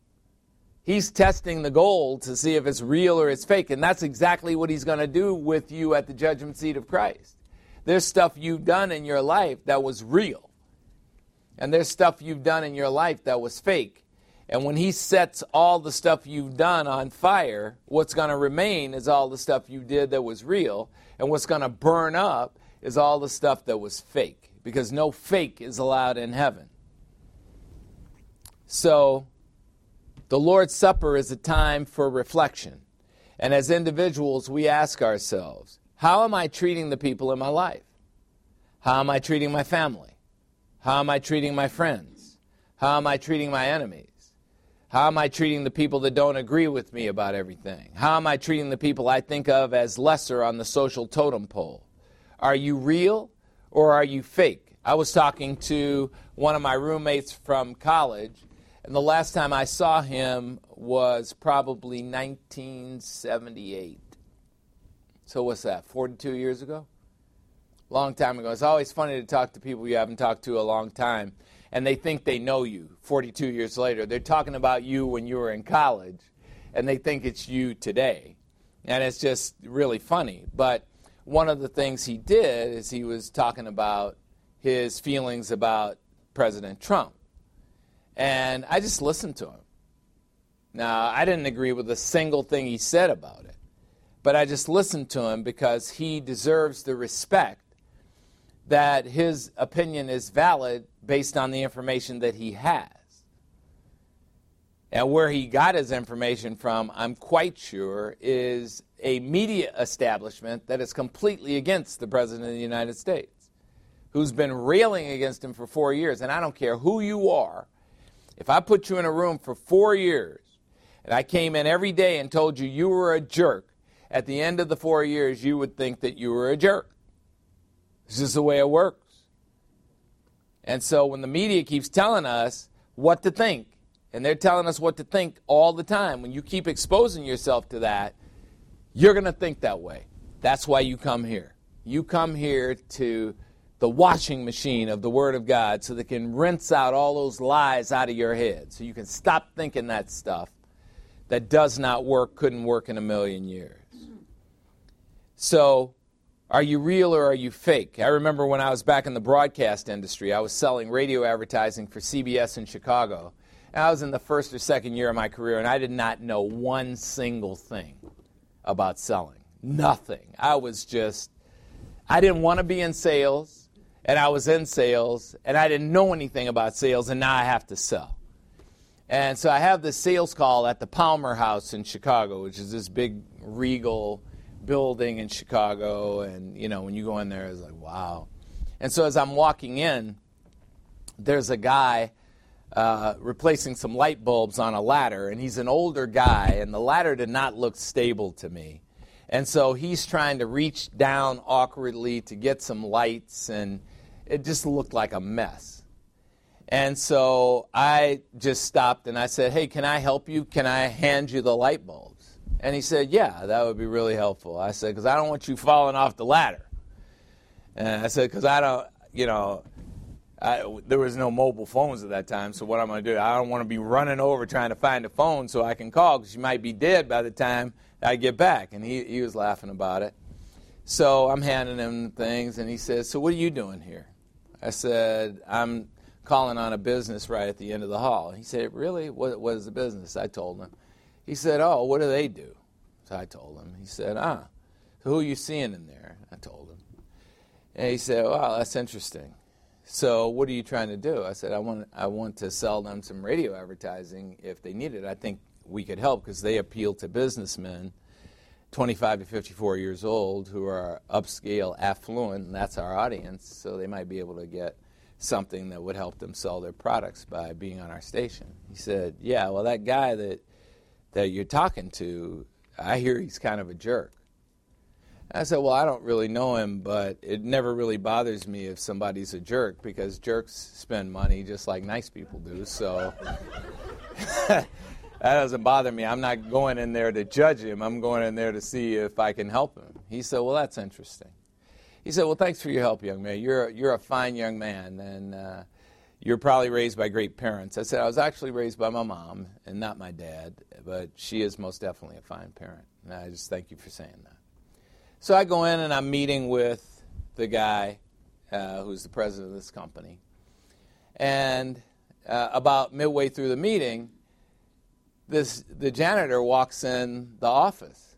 He's testing the gold to see if it's real or it's fake, and that's exactly what He's going to do with you at the judgment seat of Christ. There's stuff you've done in your life that was real and there's stuff you've done in your life that was fake. And when he sets all the stuff you've done on fire, what's going to remain is all the stuff you did that was real. And what's going to burn up is all the stuff that was fake. Because no fake is allowed in heaven. So, the Lord's Supper is a time for reflection. And as individuals, we ask ourselves, how am I treating the people in my life? How am I treating my family? How am I treating my friends? How am I treating my enemies? How am I treating the people that don't agree with me about everything? How am I treating the people I think of as lesser on the social totem pole? Are you real or are you fake? I was talking to one of my roommates from college, and the last time I saw him was probably 1978. So, what's that, 42 years ago? long time ago. It's always funny to talk to people you haven't talked to a long time, and they think they know you 42 years later. They're talking about you when you were in college, and they think it's you today. And it's just really funny. But one of the things he did is he was talking about his feelings about President Trump. And I just listened to him. Now, I didn't agree with a single thing he said about it, but I just listened to him because he deserves the respect that his opinion is valid based on the information that he has. And where he got his information from, I'm quite sure, is a media establishment that is completely against the President of the United States, who's been railing against him for four years. And I don't care who you are, if I put you in a room for four years and I came in every day and told you you were a jerk, at the end of the four years, you would think that you were a jerk. This is the way it works. And so when the media keeps telling us what to think, and they're telling us what to think all the time, when you keep exposing yourself to that, you're going to think that way. That's why you come here. You come here to the washing machine of the Word of God so that can rinse out all those lies out of your head. So you can stop thinking that stuff that does not work, couldn't work in a million years. So are you real or are you fake? I remember when I was back in the broadcast industry, I was selling radio advertising for CBS in Chicago. I was in the first or second year of my career, and I did not know one single thing about selling. Nothing. I was just, I didn't want to be in sales, and I was in sales, and I didn't know anything about sales, and now I have to sell. And so I have this sales call at the Palmer House in Chicago, which is this big regal building in Chicago, and you know when you go in there, it's like wow. And so as I'm walking in, there's a guy uh, replacing some light bulbs on a ladder, and he's an older guy, and the ladder did not look stable to me. And so he's trying to reach down awkwardly to get some lights, and it just looked like a mess. And so I just stopped and I said, Hey, can I help you? Can I hand you the light bulbs? And he said, Yeah, that would be really helpful. I said, Because I don't want you falling off the ladder. And I said, Because I don't, you know, I, there was no mobile phones at that time, so what I'm going to do, I don't want to be running over trying to find a phone so I can call because you might be dead by the time I get back. And he, he was laughing about it. So I'm handing him things, and he says, So what are you doing here? I said, I'm calling on a business right at the end of the hall. He said, Really? What, what is the business? I told him. He said, Oh, what do they do? So I told him. He said, Ah, so who are you seeing in there? I told him. And he said, Wow, that's interesting. So what are you trying to do? I said, I want, I want to sell them some radio advertising if they need it. I think we could help because they appeal to businessmen 25 to 54 years old who are upscale, affluent, and that's our audience. So they might be able to get something that would help them sell their products by being on our station. He said, Yeah, well, that guy that that you're talking to, I hear he's kind of a jerk. I said, Well, I don't really know him, but it never really bothers me if somebody's a jerk because jerks spend money just like nice people do. So that doesn't bother me. I'm not going in there to judge him, I'm going in there to see if I can help him. He said, Well, that's interesting. He said, Well, thanks for your help, young man. You're, you're a fine young man, and uh, you're probably raised by great parents. I said, I was actually raised by my mom and not my dad, but she is most definitely a fine parent. And I just thank you for saying that. So I go in and I'm meeting with the guy uh, who's the president of this company. And uh, about midway through the meeting, this the janitor walks in the office,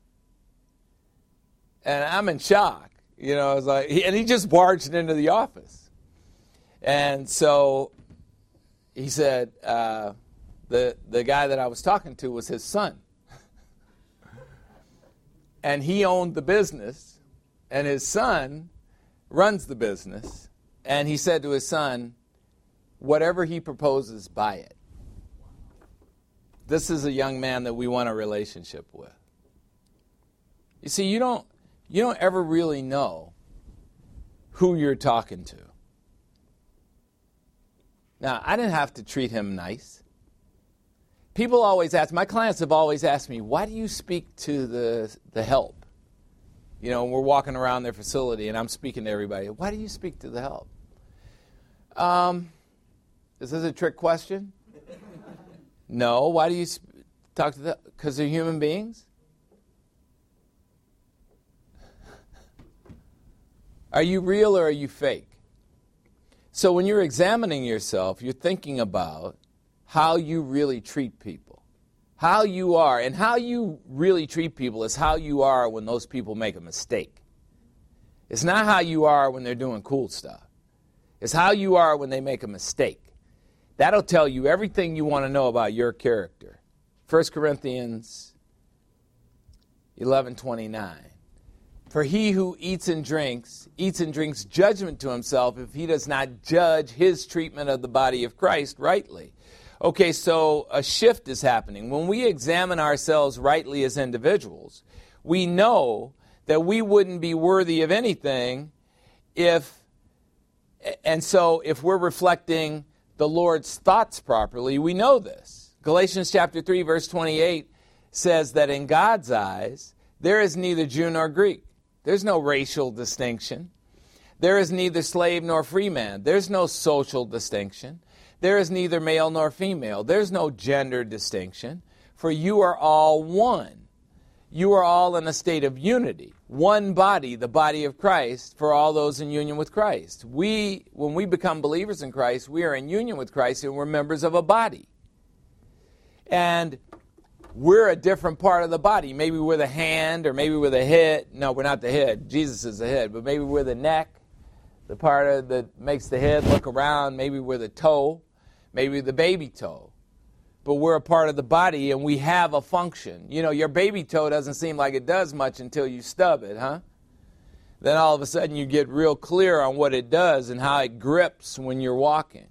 and I'm in shock. You know, I was like, and he just barged into the office, and so he said uh, the the guy that I was talking to was his son and he owned the business, and his son runs the business. And he said to his son, Whatever he proposes, buy it. This is a young man that we want a relationship with. You see, you don't, you don't ever really know who you're talking to. Now, I didn't have to treat him nice. People always ask, my clients have always asked me, why do you speak to the, the help? You know, we're walking around their facility and I'm speaking to everybody. Why do you speak to the help? Um, is this a trick question? No. Why do you sp- talk to the? Because they're human beings. Are you real or are you fake? So when you're examining yourself, you're thinking about how you really treat people. How you are, and how you really treat people is how you are when those people make a mistake. It's not how you are when they're doing cool stuff. It's how you are when they make a mistake. That'll tell you everything you want to know about your character. 1 Corinthians 11:29. For he who eats and drinks, eats and drinks judgment to himself if he does not judge his treatment of the body of Christ rightly. Okay, so a shift is happening. When we examine ourselves rightly as individuals, we know that we wouldn't be worthy of anything if, and so if we're reflecting the Lord's thoughts properly, we know this. Galatians chapter 3, verse 28 says that in God's eyes, there is neither Jew nor Greek. There's no racial distinction. There is neither slave nor free man. There's no social distinction. There is neither male nor female. There's no gender distinction, for you are all one. You are all in a state of unity. One body, the body of Christ, for all those in union with Christ. We, when we become believers in Christ, we are in union with Christ and we're members of a body. And we're a different part of the body. Maybe we're the hand or maybe we're the head. No, we're not the head. Jesus is the head. But maybe we're the neck, the part of, that makes the head look around. Maybe we're the toe maybe the baby toe. But we're a part of the body and we have a function. You know, your baby toe doesn't seem like it does much until you stub it, huh? Then all of a sudden you get real clear on what it does and how it grips when you're walking.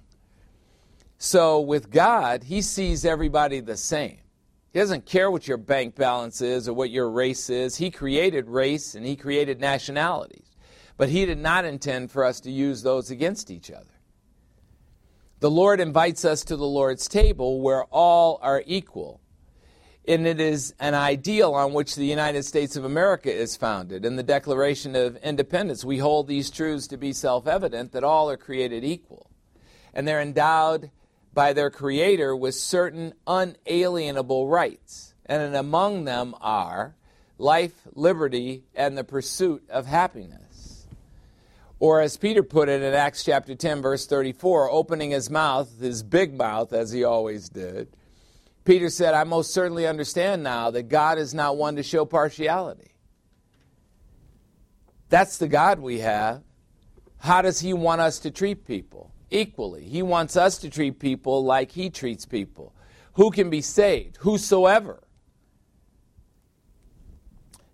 So with God, He sees everybody the same. He doesn't care what your bank balance is or what your race is. He created race and He created nationalities. But He did not intend for us to use those against each other. The Lord invites us to the Lord's table where all are equal. And it is an ideal on which the United States of America is founded. In the Declaration of Independence, we hold these truths to be self evident that all are created equal. And they're endowed by their Creator with certain unalienable rights. And among them are life, liberty, and the pursuit of happiness. Or as Peter put it in Acts chapter 10, verse 34, opening his mouth, his big mouth, as he always did, Peter said, I most certainly understand now that God is not one to show partiality. That's the God we have. How does he want us to treat people? Equally. He wants us to treat people like he treats people. Who can be saved? Whosoever.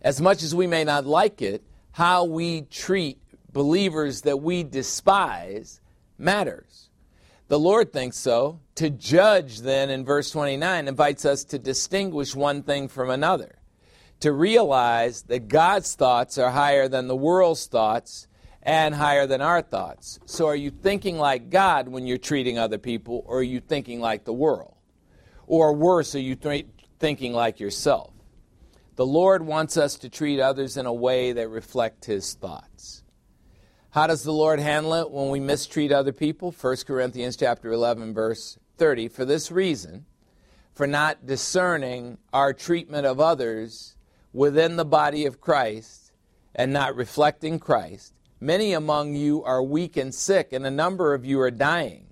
As much as we may not like it, how we treat believers that we despise matters. The Lord thinks so. To judge, then, in verse 29, invites us to distinguish one thing from another. to realize that God's thoughts are higher than the world's thoughts and higher than our thoughts. So, are you thinking like God when you're treating other people, or are you thinking like the world? Or worse, are you th- thinking like yourself? The Lord wants us to treat others in a way that reflect his thoughts. How does the Lord handle it when we mistreat other people? 1 Corinthians chapter 11 verse 30. For this reason, for not discerning our treatment of others within the body of Christ and not reflecting Christ, many among you are weak and sick, and a number of you are dying.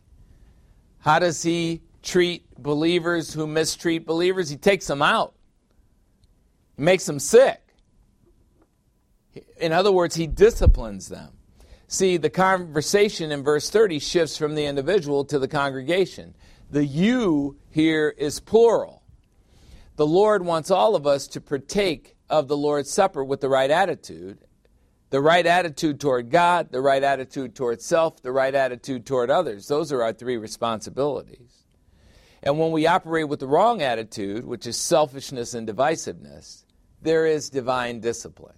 How does he treat believers who mistreat believers? He takes them out, he makes them sick. In other words, he disciplines them. See, the conversation in verse 30 shifts from the individual to the congregation. The you here is plural. The Lord wants all of us to partake of the Lord's Supper with the right attitude the right attitude toward God, the right attitude toward self, the right attitude toward others. Those are our three responsibilities. And when we operate with the wrong attitude, which is selfishness and divisiveness, there is divine discipline.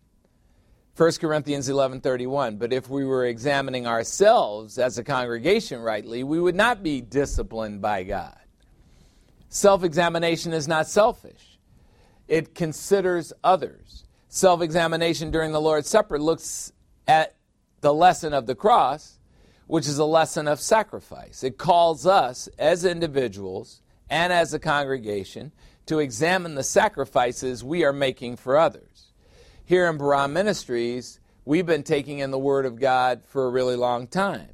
1 Corinthians 11:31 But if we were examining ourselves as a congregation rightly, we would not be disciplined by God. Self-examination is not selfish. It considers others. Self-examination during the Lord's Supper looks at the lesson of the cross, which is a lesson of sacrifice. It calls us as individuals and as a congregation to examine the sacrifices we are making for others. Here in Barah Ministries, we've been taking in the Word of God for a really long time.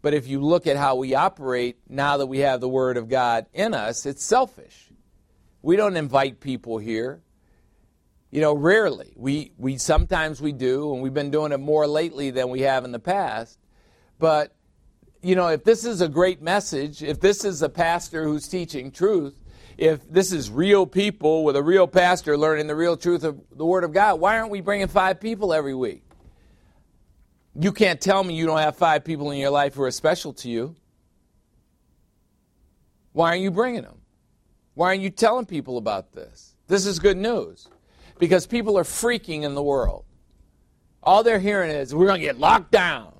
But if you look at how we operate now that we have the Word of God in us, it's selfish. We don't invite people here. You know, rarely. We, we sometimes we do, and we've been doing it more lately than we have in the past. But, you know, if this is a great message, if this is a pastor who's teaching truth, if this is real people with a real pastor learning the real truth of the Word of God, why aren't we bringing five people every week? You can't tell me you don't have five people in your life who are special to you. Why aren't you bringing them? Why aren't you telling people about this? This is good news because people are freaking in the world. All they're hearing is, we're going to get locked down.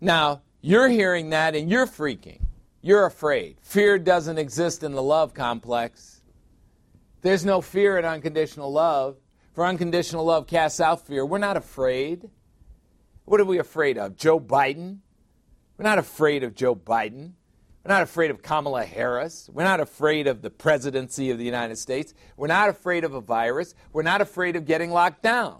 Now, you're hearing that and you're freaking. You're afraid. Fear doesn't exist in the love complex. There's no fear in unconditional love. For unconditional love casts out fear. We're not afraid. What are we afraid of? Joe Biden? We're not afraid of Joe Biden. We're not afraid of Kamala Harris. We're not afraid of the presidency of the United States. We're not afraid of a virus. We're not afraid of getting locked down.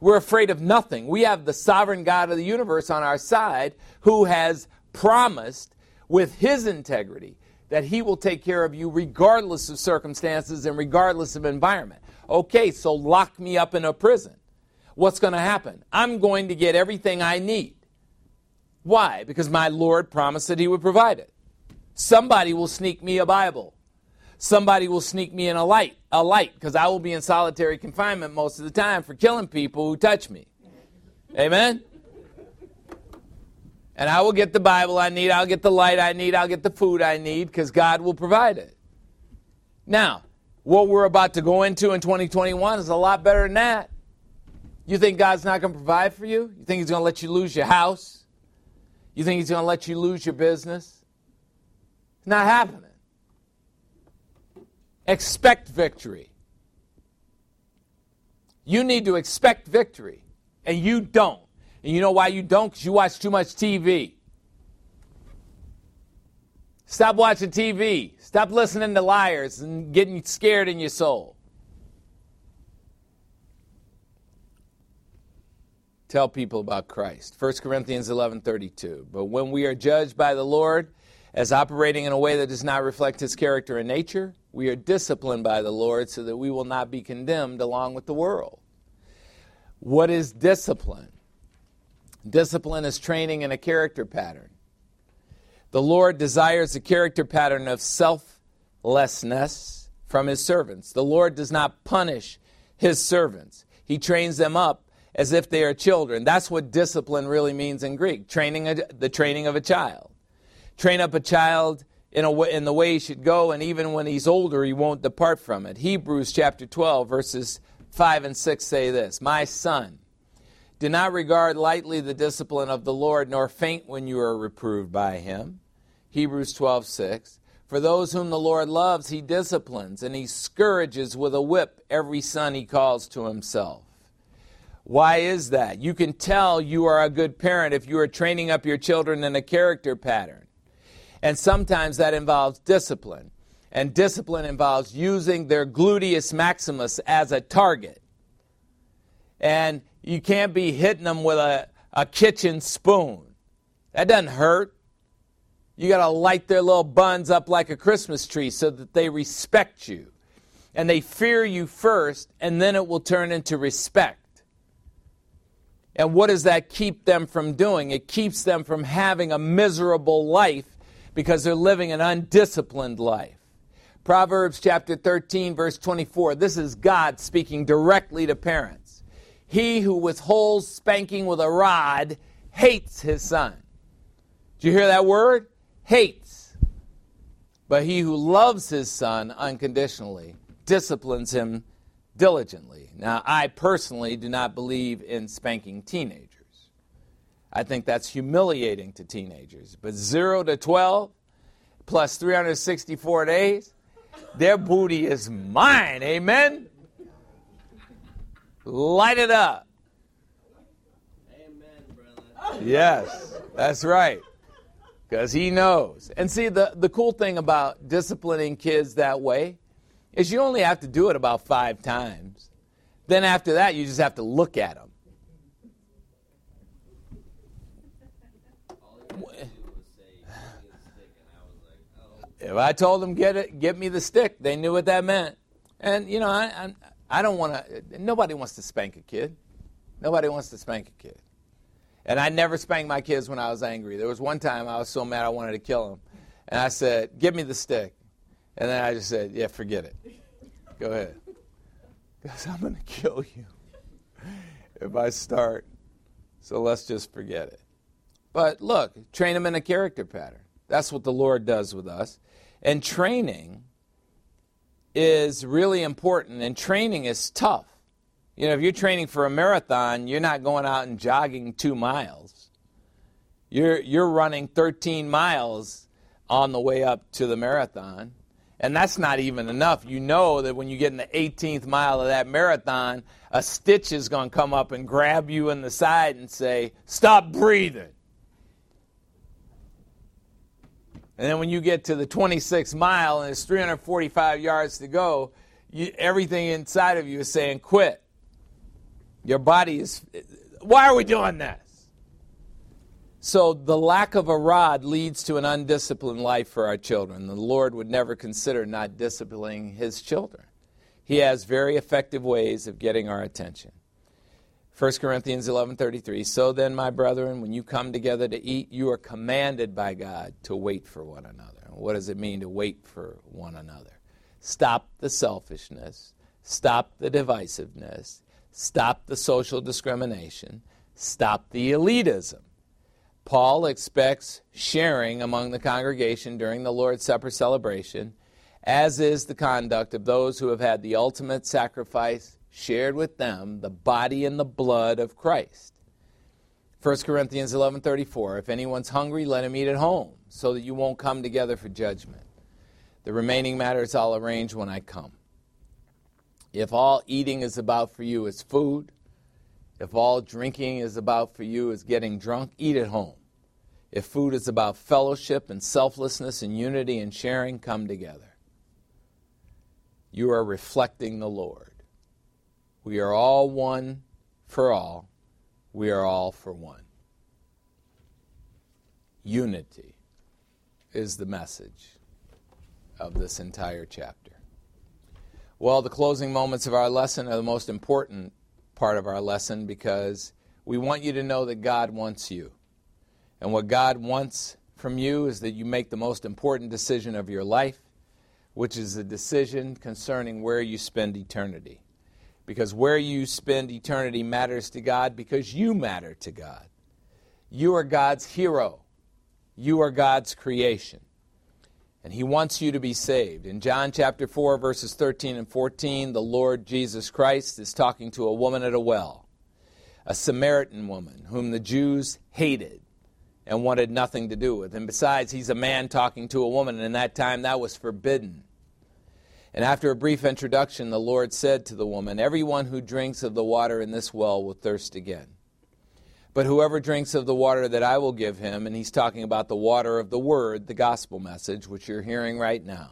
We're afraid of nothing. We have the sovereign God of the universe on our side who has promised with his integrity that he will take care of you regardless of circumstances and regardless of environment. Okay, so lock me up in a prison. What's going to happen? I'm going to get everything I need. Why? Because my Lord promised that he would provide it. Somebody will sneak me a Bible. Somebody will sneak me in a light, a light, because I will be in solitary confinement most of the time for killing people who touch me. Amen? And I will get the Bible I need, I'll get the light I need, I'll get the food I need, because God will provide it. Now, what we're about to go into in 2021 is a lot better than that. You think God's not going to provide for you? You think He's going to let you lose your house? You think He's going to let you lose your business? It's not happening. Expect victory. You need to expect victory, and you don't. And you know why you don't? Because you watch too much TV. Stop watching TV. Stop listening to liars and getting scared in your soul. Tell people about Christ. 1 Corinthians 11:32. But when we are judged by the Lord as operating in a way that does not reflect his character and nature, we are disciplined by the Lord so that we will not be condemned along with the world. What is discipline? Discipline is training in a character pattern. The Lord desires a character pattern of selflessness from his servants. The Lord does not punish his servants, he trains them up as if they are children. That's what discipline really means in Greek training a, the training of a child. Train up a child in, a in the way he should go, and even when he's older, he won't depart from it. Hebrews chapter 12, verses 5 and 6 say this My son, do not regard lightly the discipline of the Lord, nor faint when you are reproved by him. Hebrews 12, 6. For those whom the Lord loves, he disciplines, and he scourges with a whip every son he calls to himself. Why is that? You can tell you are a good parent if you are training up your children in a character pattern. And sometimes that involves discipline. And discipline involves using their gluteus maximus as a target. And you can't be hitting them with a, a kitchen spoon. That doesn't hurt. You got to light their little buns up like a Christmas tree so that they respect you. And they fear you first, and then it will turn into respect. And what does that keep them from doing? It keeps them from having a miserable life because they're living an undisciplined life. Proverbs chapter 13, verse 24. This is God speaking directly to parents. He who withholds spanking with a rod hates his son. Did you hear that word? Hates. But he who loves his son unconditionally disciplines him diligently. Now, I personally do not believe in spanking teenagers. I think that's humiliating to teenagers. But 0 to 12 plus 364 days, their booty is mine. Amen? Light it up. Amen, brother. Yes, that's right. Because he knows. And see, the, the cool thing about disciplining kids that way is you only have to do it about five times. Then after that, you just have to look at them. All he had to do was say, "Give me a stick," and I was like. If I told them get it, get me the stick, they knew what that meant. And you know, I I, don't want to. Nobody wants to spank a kid. Nobody wants to spank a kid. And I never spanked my kids when I was angry. There was one time I was so mad I wanted to kill him, and I said, "Give me the stick," and then I just said, "Yeah, forget it. Go ahead, because I'm going to kill you if I start. So let's just forget it." But look, train them in a character pattern. That's what the Lord does with us. And training is really important, and training is tough. You know, if you're training for a marathon, you're not going out and jogging two miles. You're, you're running 13 miles on the way up to the marathon. And that's not even enough. You know that when you get in the 18th mile of that marathon, a stitch is going to come up and grab you in the side and say, Stop breathing. And then when you get to the 26th mile and it's 345 yards to go, you, everything inside of you is saying, quit. Your body is, why are we doing this? So the lack of a rod leads to an undisciplined life for our children. The Lord would never consider not disciplining his children. He has very effective ways of getting our attention. 1 Corinthians 11:33 So then my brethren when you come together to eat you are commanded by God to wait for one another. What does it mean to wait for one another? Stop the selfishness, stop the divisiveness, stop the social discrimination, stop the elitism. Paul expects sharing among the congregation during the Lord's Supper celebration, as is the conduct of those who have had the ultimate sacrifice shared with them the body and the blood of Christ. 1 Corinthians 11:34 If anyone's hungry let him eat at home so that you won't come together for judgment. The remaining matters I'll arrange when I come. If all eating is about for you is food, if all drinking is about for you is getting drunk, eat at home. If food is about fellowship and selflessness and unity and sharing, come together. You are reflecting the Lord. We are all one for all. We are all for one. Unity is the message of this entire chapter. Well, the closing moments of our lesson are the most important part of our lesson because we want you to know that God wants you. And what God wants from you is that you make the most important decision of your life, which is a decision concerning where you spend eternity because where you spend eternity matters to God because you matter to God. You are God's hero, you are God's creation. And he wants you to be saved. In John chapter 4, verses 13 and 14, the Lord Jesus Christ is talking to a woman at a well, a Samaritan woman whom the Jews hated and wanted nothing to do with. And besides, he's a man talking to a woman, and in that time that was forbidden. And after a brief introduction, the Lord said to the woman, Everyone who drinks of the water in this well will thirst again. But whoever drinks of the water that I will give him, and he's talking about the water of the word, the gospel message, which you're hearing right now,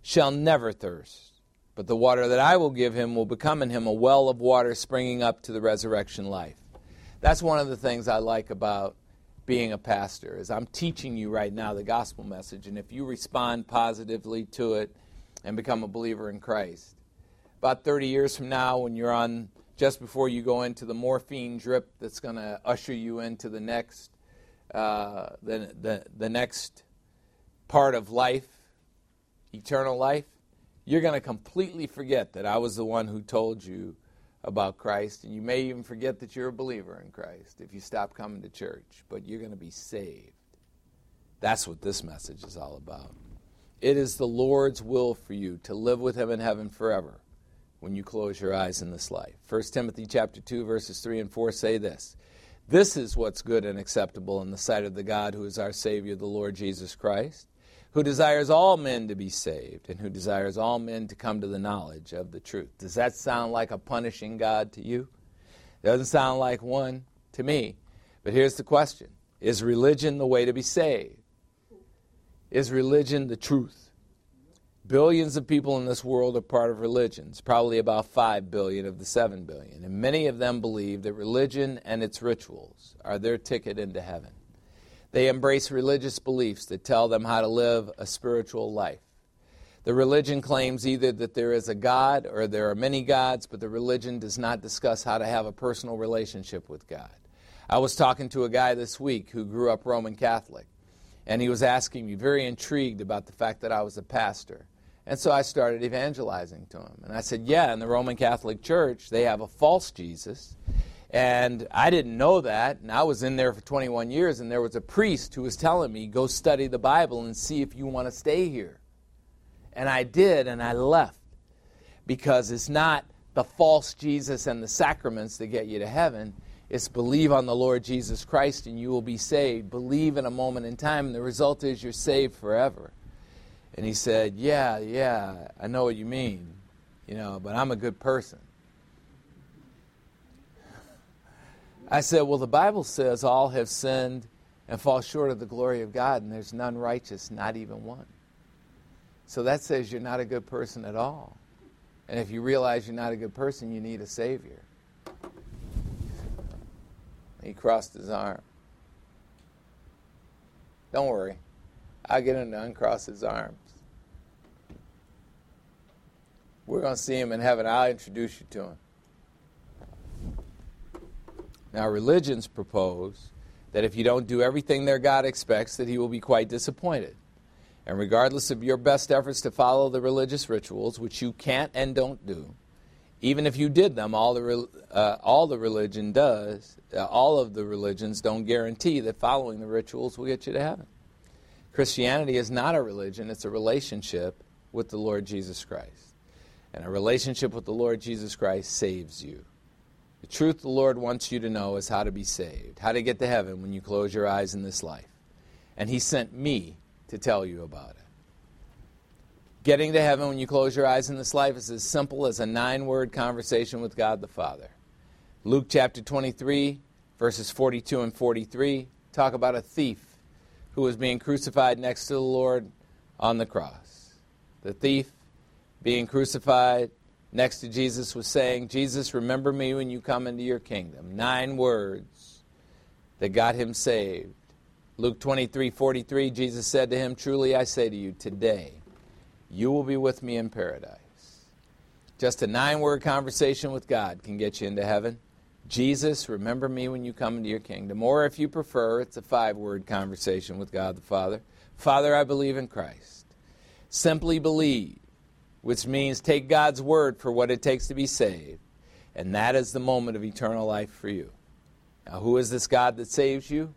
shall never thirst. But the water that I will give him will become in him a well of water springing up to the resurrection life. That's one of the things I like about being a pastor is I'm teaching you right now the gospel message and if you respond positively to it and become a believer in Christ. About 30 years from now when you're on just before you go into the morphine drip that's going to usher you into the next uh, the, the, the next part of life eternal life you're going to completely forget that I was the one who told you about Christ. And you may even forget that you're a believer in Christ if you stop coming to church but you're going to be saved. That's what this message is all about it is the Lord's will for you to live with him in heaven forever when you close your eyes in this life. 1 Timothy chapter 2 verses 3 and 4 say this. This is what's good and acceptable in the sight of the God who is our savior the Lord Jesus Christ, who desires all men to be saved and who desires all men to come to the knowledge of the truth. Does that sound like a punishing God to you? Doesn't sound like one to me. But here's the question. Is religion the way to be saved? Is religion the truth? Billions of people in this world are part of religions, probably about 5 billion of the 7 billion. And many of them believe that religion and its rituals are their ticket into heaven. They embrace religious beliefs that tell them how to live a spiritual life. The religion claims either that there is a God or there are many gods, but the religion does not discuss how to have a personal relationship with God. I was talking to a guy this week who grew up Roman Catholic, and he was asking me, very intrigued about the fact that I was a pastor. And so I started evangelizing to him. And I said, Yeah, in the Roman Catholic Church, they have a false Jesus. And I didn't know that. And I was in there for 21 years, and there was a priest who was telling me, Go study the Bible and see if you want to stay here. And I did, and I left. Because it's not the false Jesus and the sacraments that get you to heaven. It's believe on the Lord Jesus Christ and you will be saved. Believe in a moment in time, and the result is you're saved forever. And he said, Yeah, yeah, I know what you mean, you know, but I'm a good person. I said, Well, the Bible says all have sinned and fall short of the glory of God, and there's none righteous, not even one. So that says you're not a good person at all. And if you realize you're not a good person, you need a Savior. He crossed his arm. Don't worry. I'll get him to uncross his arms. We're going to see him in heaven. I'll introduce you to him. Now, religions propose that if you don't do everything their God expects, that he will be quite disappointed. And regardless of your best efforts to follow the religious rituals, which you can't and don't do, even if you did them, all the, uh, all the religion does, uh, all of the religions don't guarantee that following the rituals will get you to heaven. Christianity is not a religion, it's a relationship with the Lord Jesus Christ. And a relationship with the Lord Jesus Christ saves you. The truth the Lord wants you to know is how to be saved, how to get to heaven when you close your eyes in this life. And He sent me to tell you about it. Getting to heaven when you close your eyes in this life is as simple as a nine word conversation with God the Father. Luke chapter 23, verses 42 and 43 talk about a thief who was being crucified next to the Lord on the cross. The thief being crucified next to Jesus was saying, Jesus, remember me when you come into your kingdom. Nine words that got him saved. Luke 23 43, Jesus said to him, Truly I say to you, today you will be with me in paradise. Just a nine word conversation with God can get you into heaven. Jesus, remember me when you come into your kingdom. Or if you prefer, it's a five word conversation with God the Father. Father, I believe in Christ. Simply believe, which means take God's word for what it takes to be saved. And that is the moment of eternal life for you. Now, who is this God that saves you?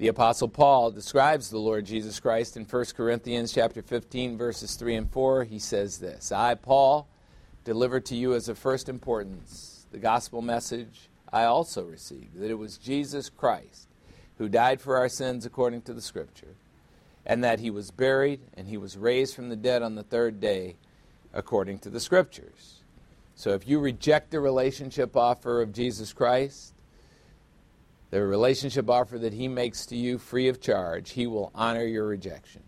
The apostle Paul describes the Lord Jesus Christ in 1 Corinthians chapter 15 verses 3 and 4. He says this, I Paul delivered to you as of first importance the gospel message I also received that it was Jesus Christ who died for our sins according to the scripture and that he was buried and he was raised from the dead on the third day according to the scriptures. So if you reject the relationship offer of Jesus Christ, the relationship offer that he makes to you free of charge, he will honor your rejection.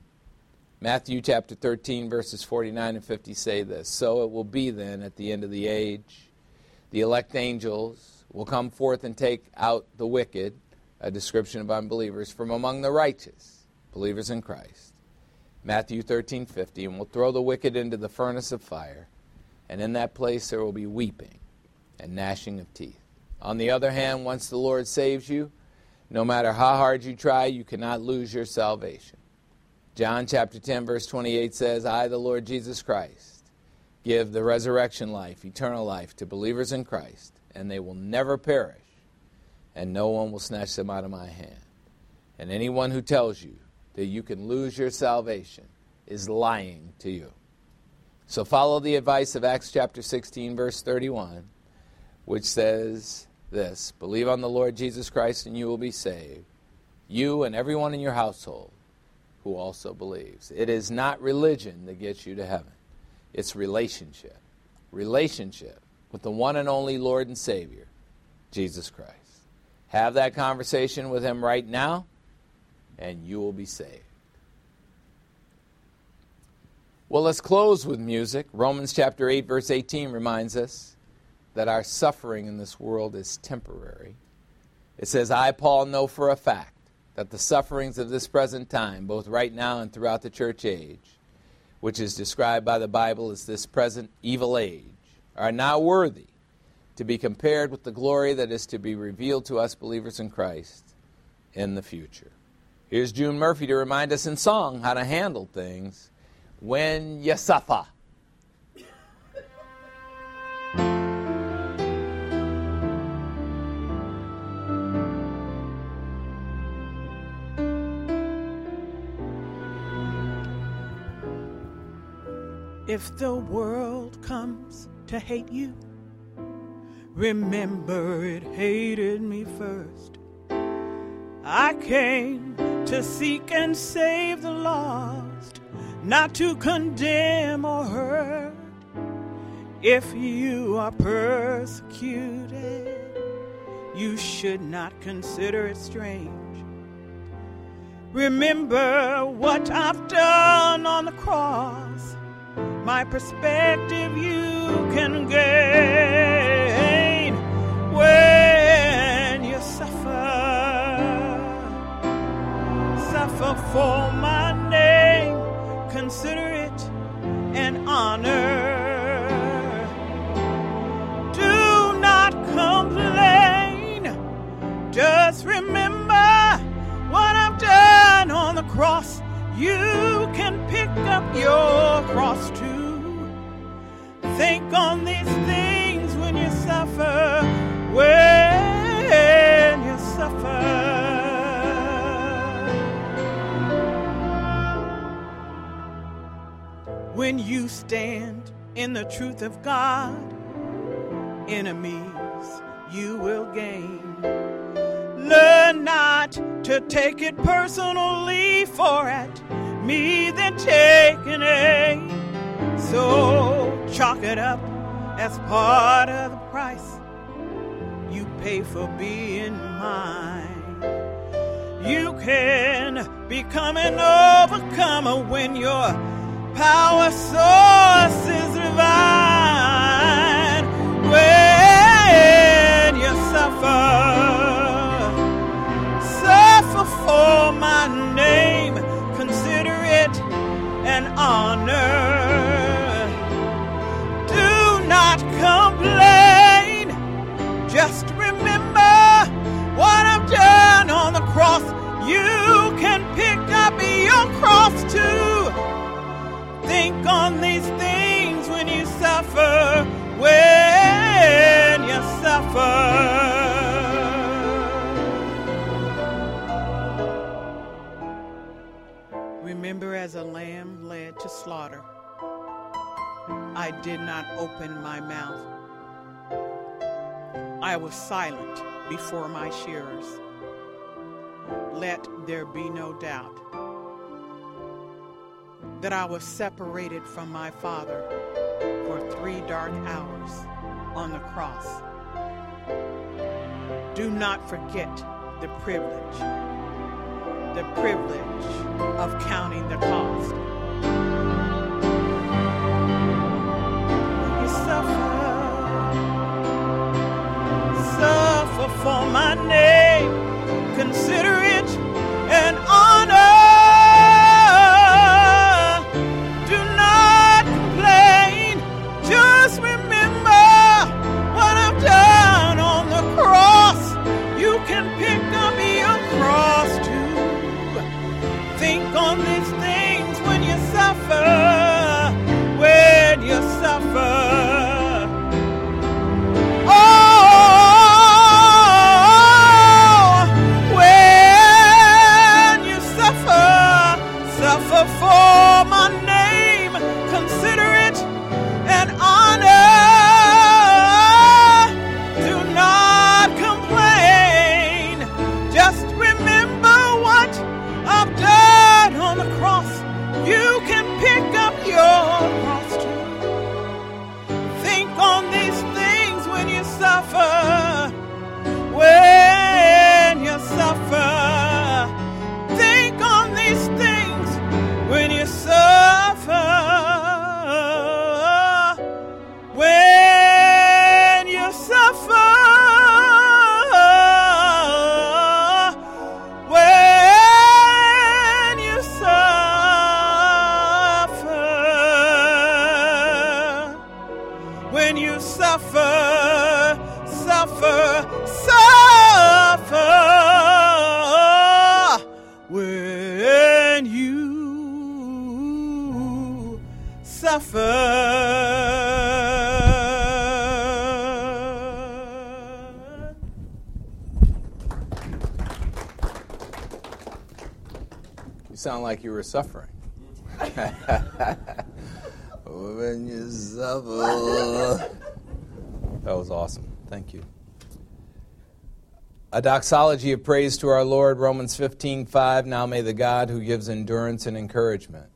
Matthew chapter 13, verses 49 and 50 say this So it will be then at the end of the age, the elect angels will come forth and take out the wicked, a description of unbelievers, from among the righteous, believers in Christ. Matthew 13, 50, and will throw the wicked into the furnace of fire, and in that place there will be weeping and gnashing of teeth. On the other hand, once the Lord saves you, no matter how hard you try, you cannot lose your salvation. John chapter 10, verse 28 says, I, the Lord Jesus Christ, give the resurrection life, eternal life, to believers in Christ, and they will never perish, and no one will snatch them out of my hand. And anyone who tells you that you can lose your salvation is lying to you. So follow the advice of Acts chapter 16, verse 31, which says this Believe on the Lord Jesus Christ, and you will be saved, you and everyone in your household who also believes. It is not religion that gets you to heaven, it's relationship. Relationship with the one and only Lord and Savior, Jesus Christ. Have that conversation with Him right now, and you will be saved. Well, let's close with music. Romans chapter 8, verse 18 reminds us that our suffering in this world is temporary. It says, I, Paul, know for a fact that the sufferings of this present time, both right now and throughout the church age, which is described by the Bible as this present evil age, are not worthy to be compared with the glory that is to be revealed to us believers in Christ in the future. Here's June Murphy to remind us in song how to handle things when you suffer. If the world comes to hate you, remember it hated me first. I came to seek and save the lost, not to condemn or hurt. If you are persecuted, you should not consider it strange. Remember what I've done on the cross my perspective you can gain when you suffer. Suffer for my name, consider it an honor. Do not complain, just remember what I've done on the cross. You can pick up your On these things when you suffer, when you suffer. When you stand in the truth of God, enemies you will gain. Learn not to take it personally, for at me then taking aim. Eh? So chalk it up as part of the price you pay for being mine. You can become an overcomer when your power source is divine. When you suffer, suffer for my name, consider it an honor not complain. Just remember what I've done on the cross. You can pick up your cross too. Think on these things when you suffer, when you suffer. remember as a lamb led to slaughter, I did not open my mouth. I was silent before my shearers. Let there be no doubt that I was separated from my Father for three dark hours on the cross. Do not forget the privilege, the privilege of counting the cost. For my name. Consider sound like you were suffering. when you suffer. That was awesome. Thank you. A doxology of praise to our Lord, Romans 15:5. Now may the God who gives endurance and encouragement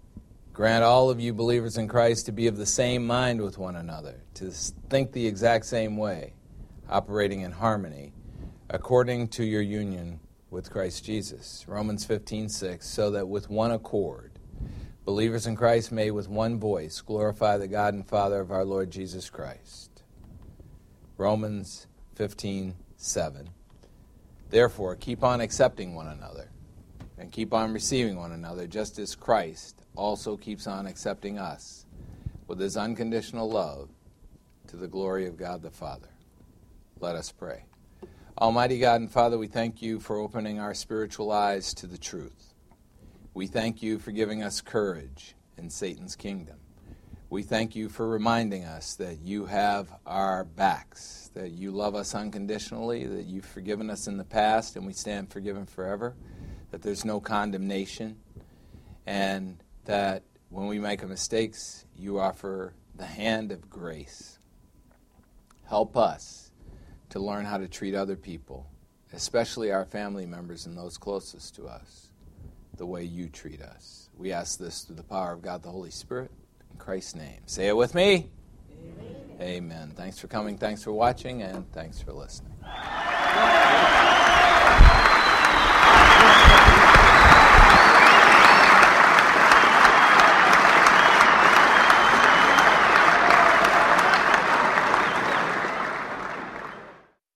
grant all of you believers in Christ to be of the same mind with one another, to think the exact same way, operating in harmony, according to your union with Christ Jesus. Romans 15:6. So that with one accord, believers in Christ may with one voice glorify the God and Father of our Lord Jesus Christ. Romans 15:7. Therefore, keep on accepting one another and keep on receiving one another, just as Christ also keeps on accepting us with his unconditional love to the glory of God the Father. Let us pray. Almighty God and Father, we thank you for opening our spiritual eyes to the truth. We thank you for giving us courage in Satan's kingdom. We thank you for reminding us that you have our backs, that you love us unconditionally, that you've forgiven us in the past and we stand forgiven forever, that there's no condemnation, and that when we make mistakes, you offer the hand of grace. Help us to learn how to treat other people, especially our family members and those closest to us, the way you treat us. We ask this through the power of God the Holy Spirit. In Christ's name. Say it with me. Amen. Amen. Thanks for coming. Thanks for watching. And thanks for listening.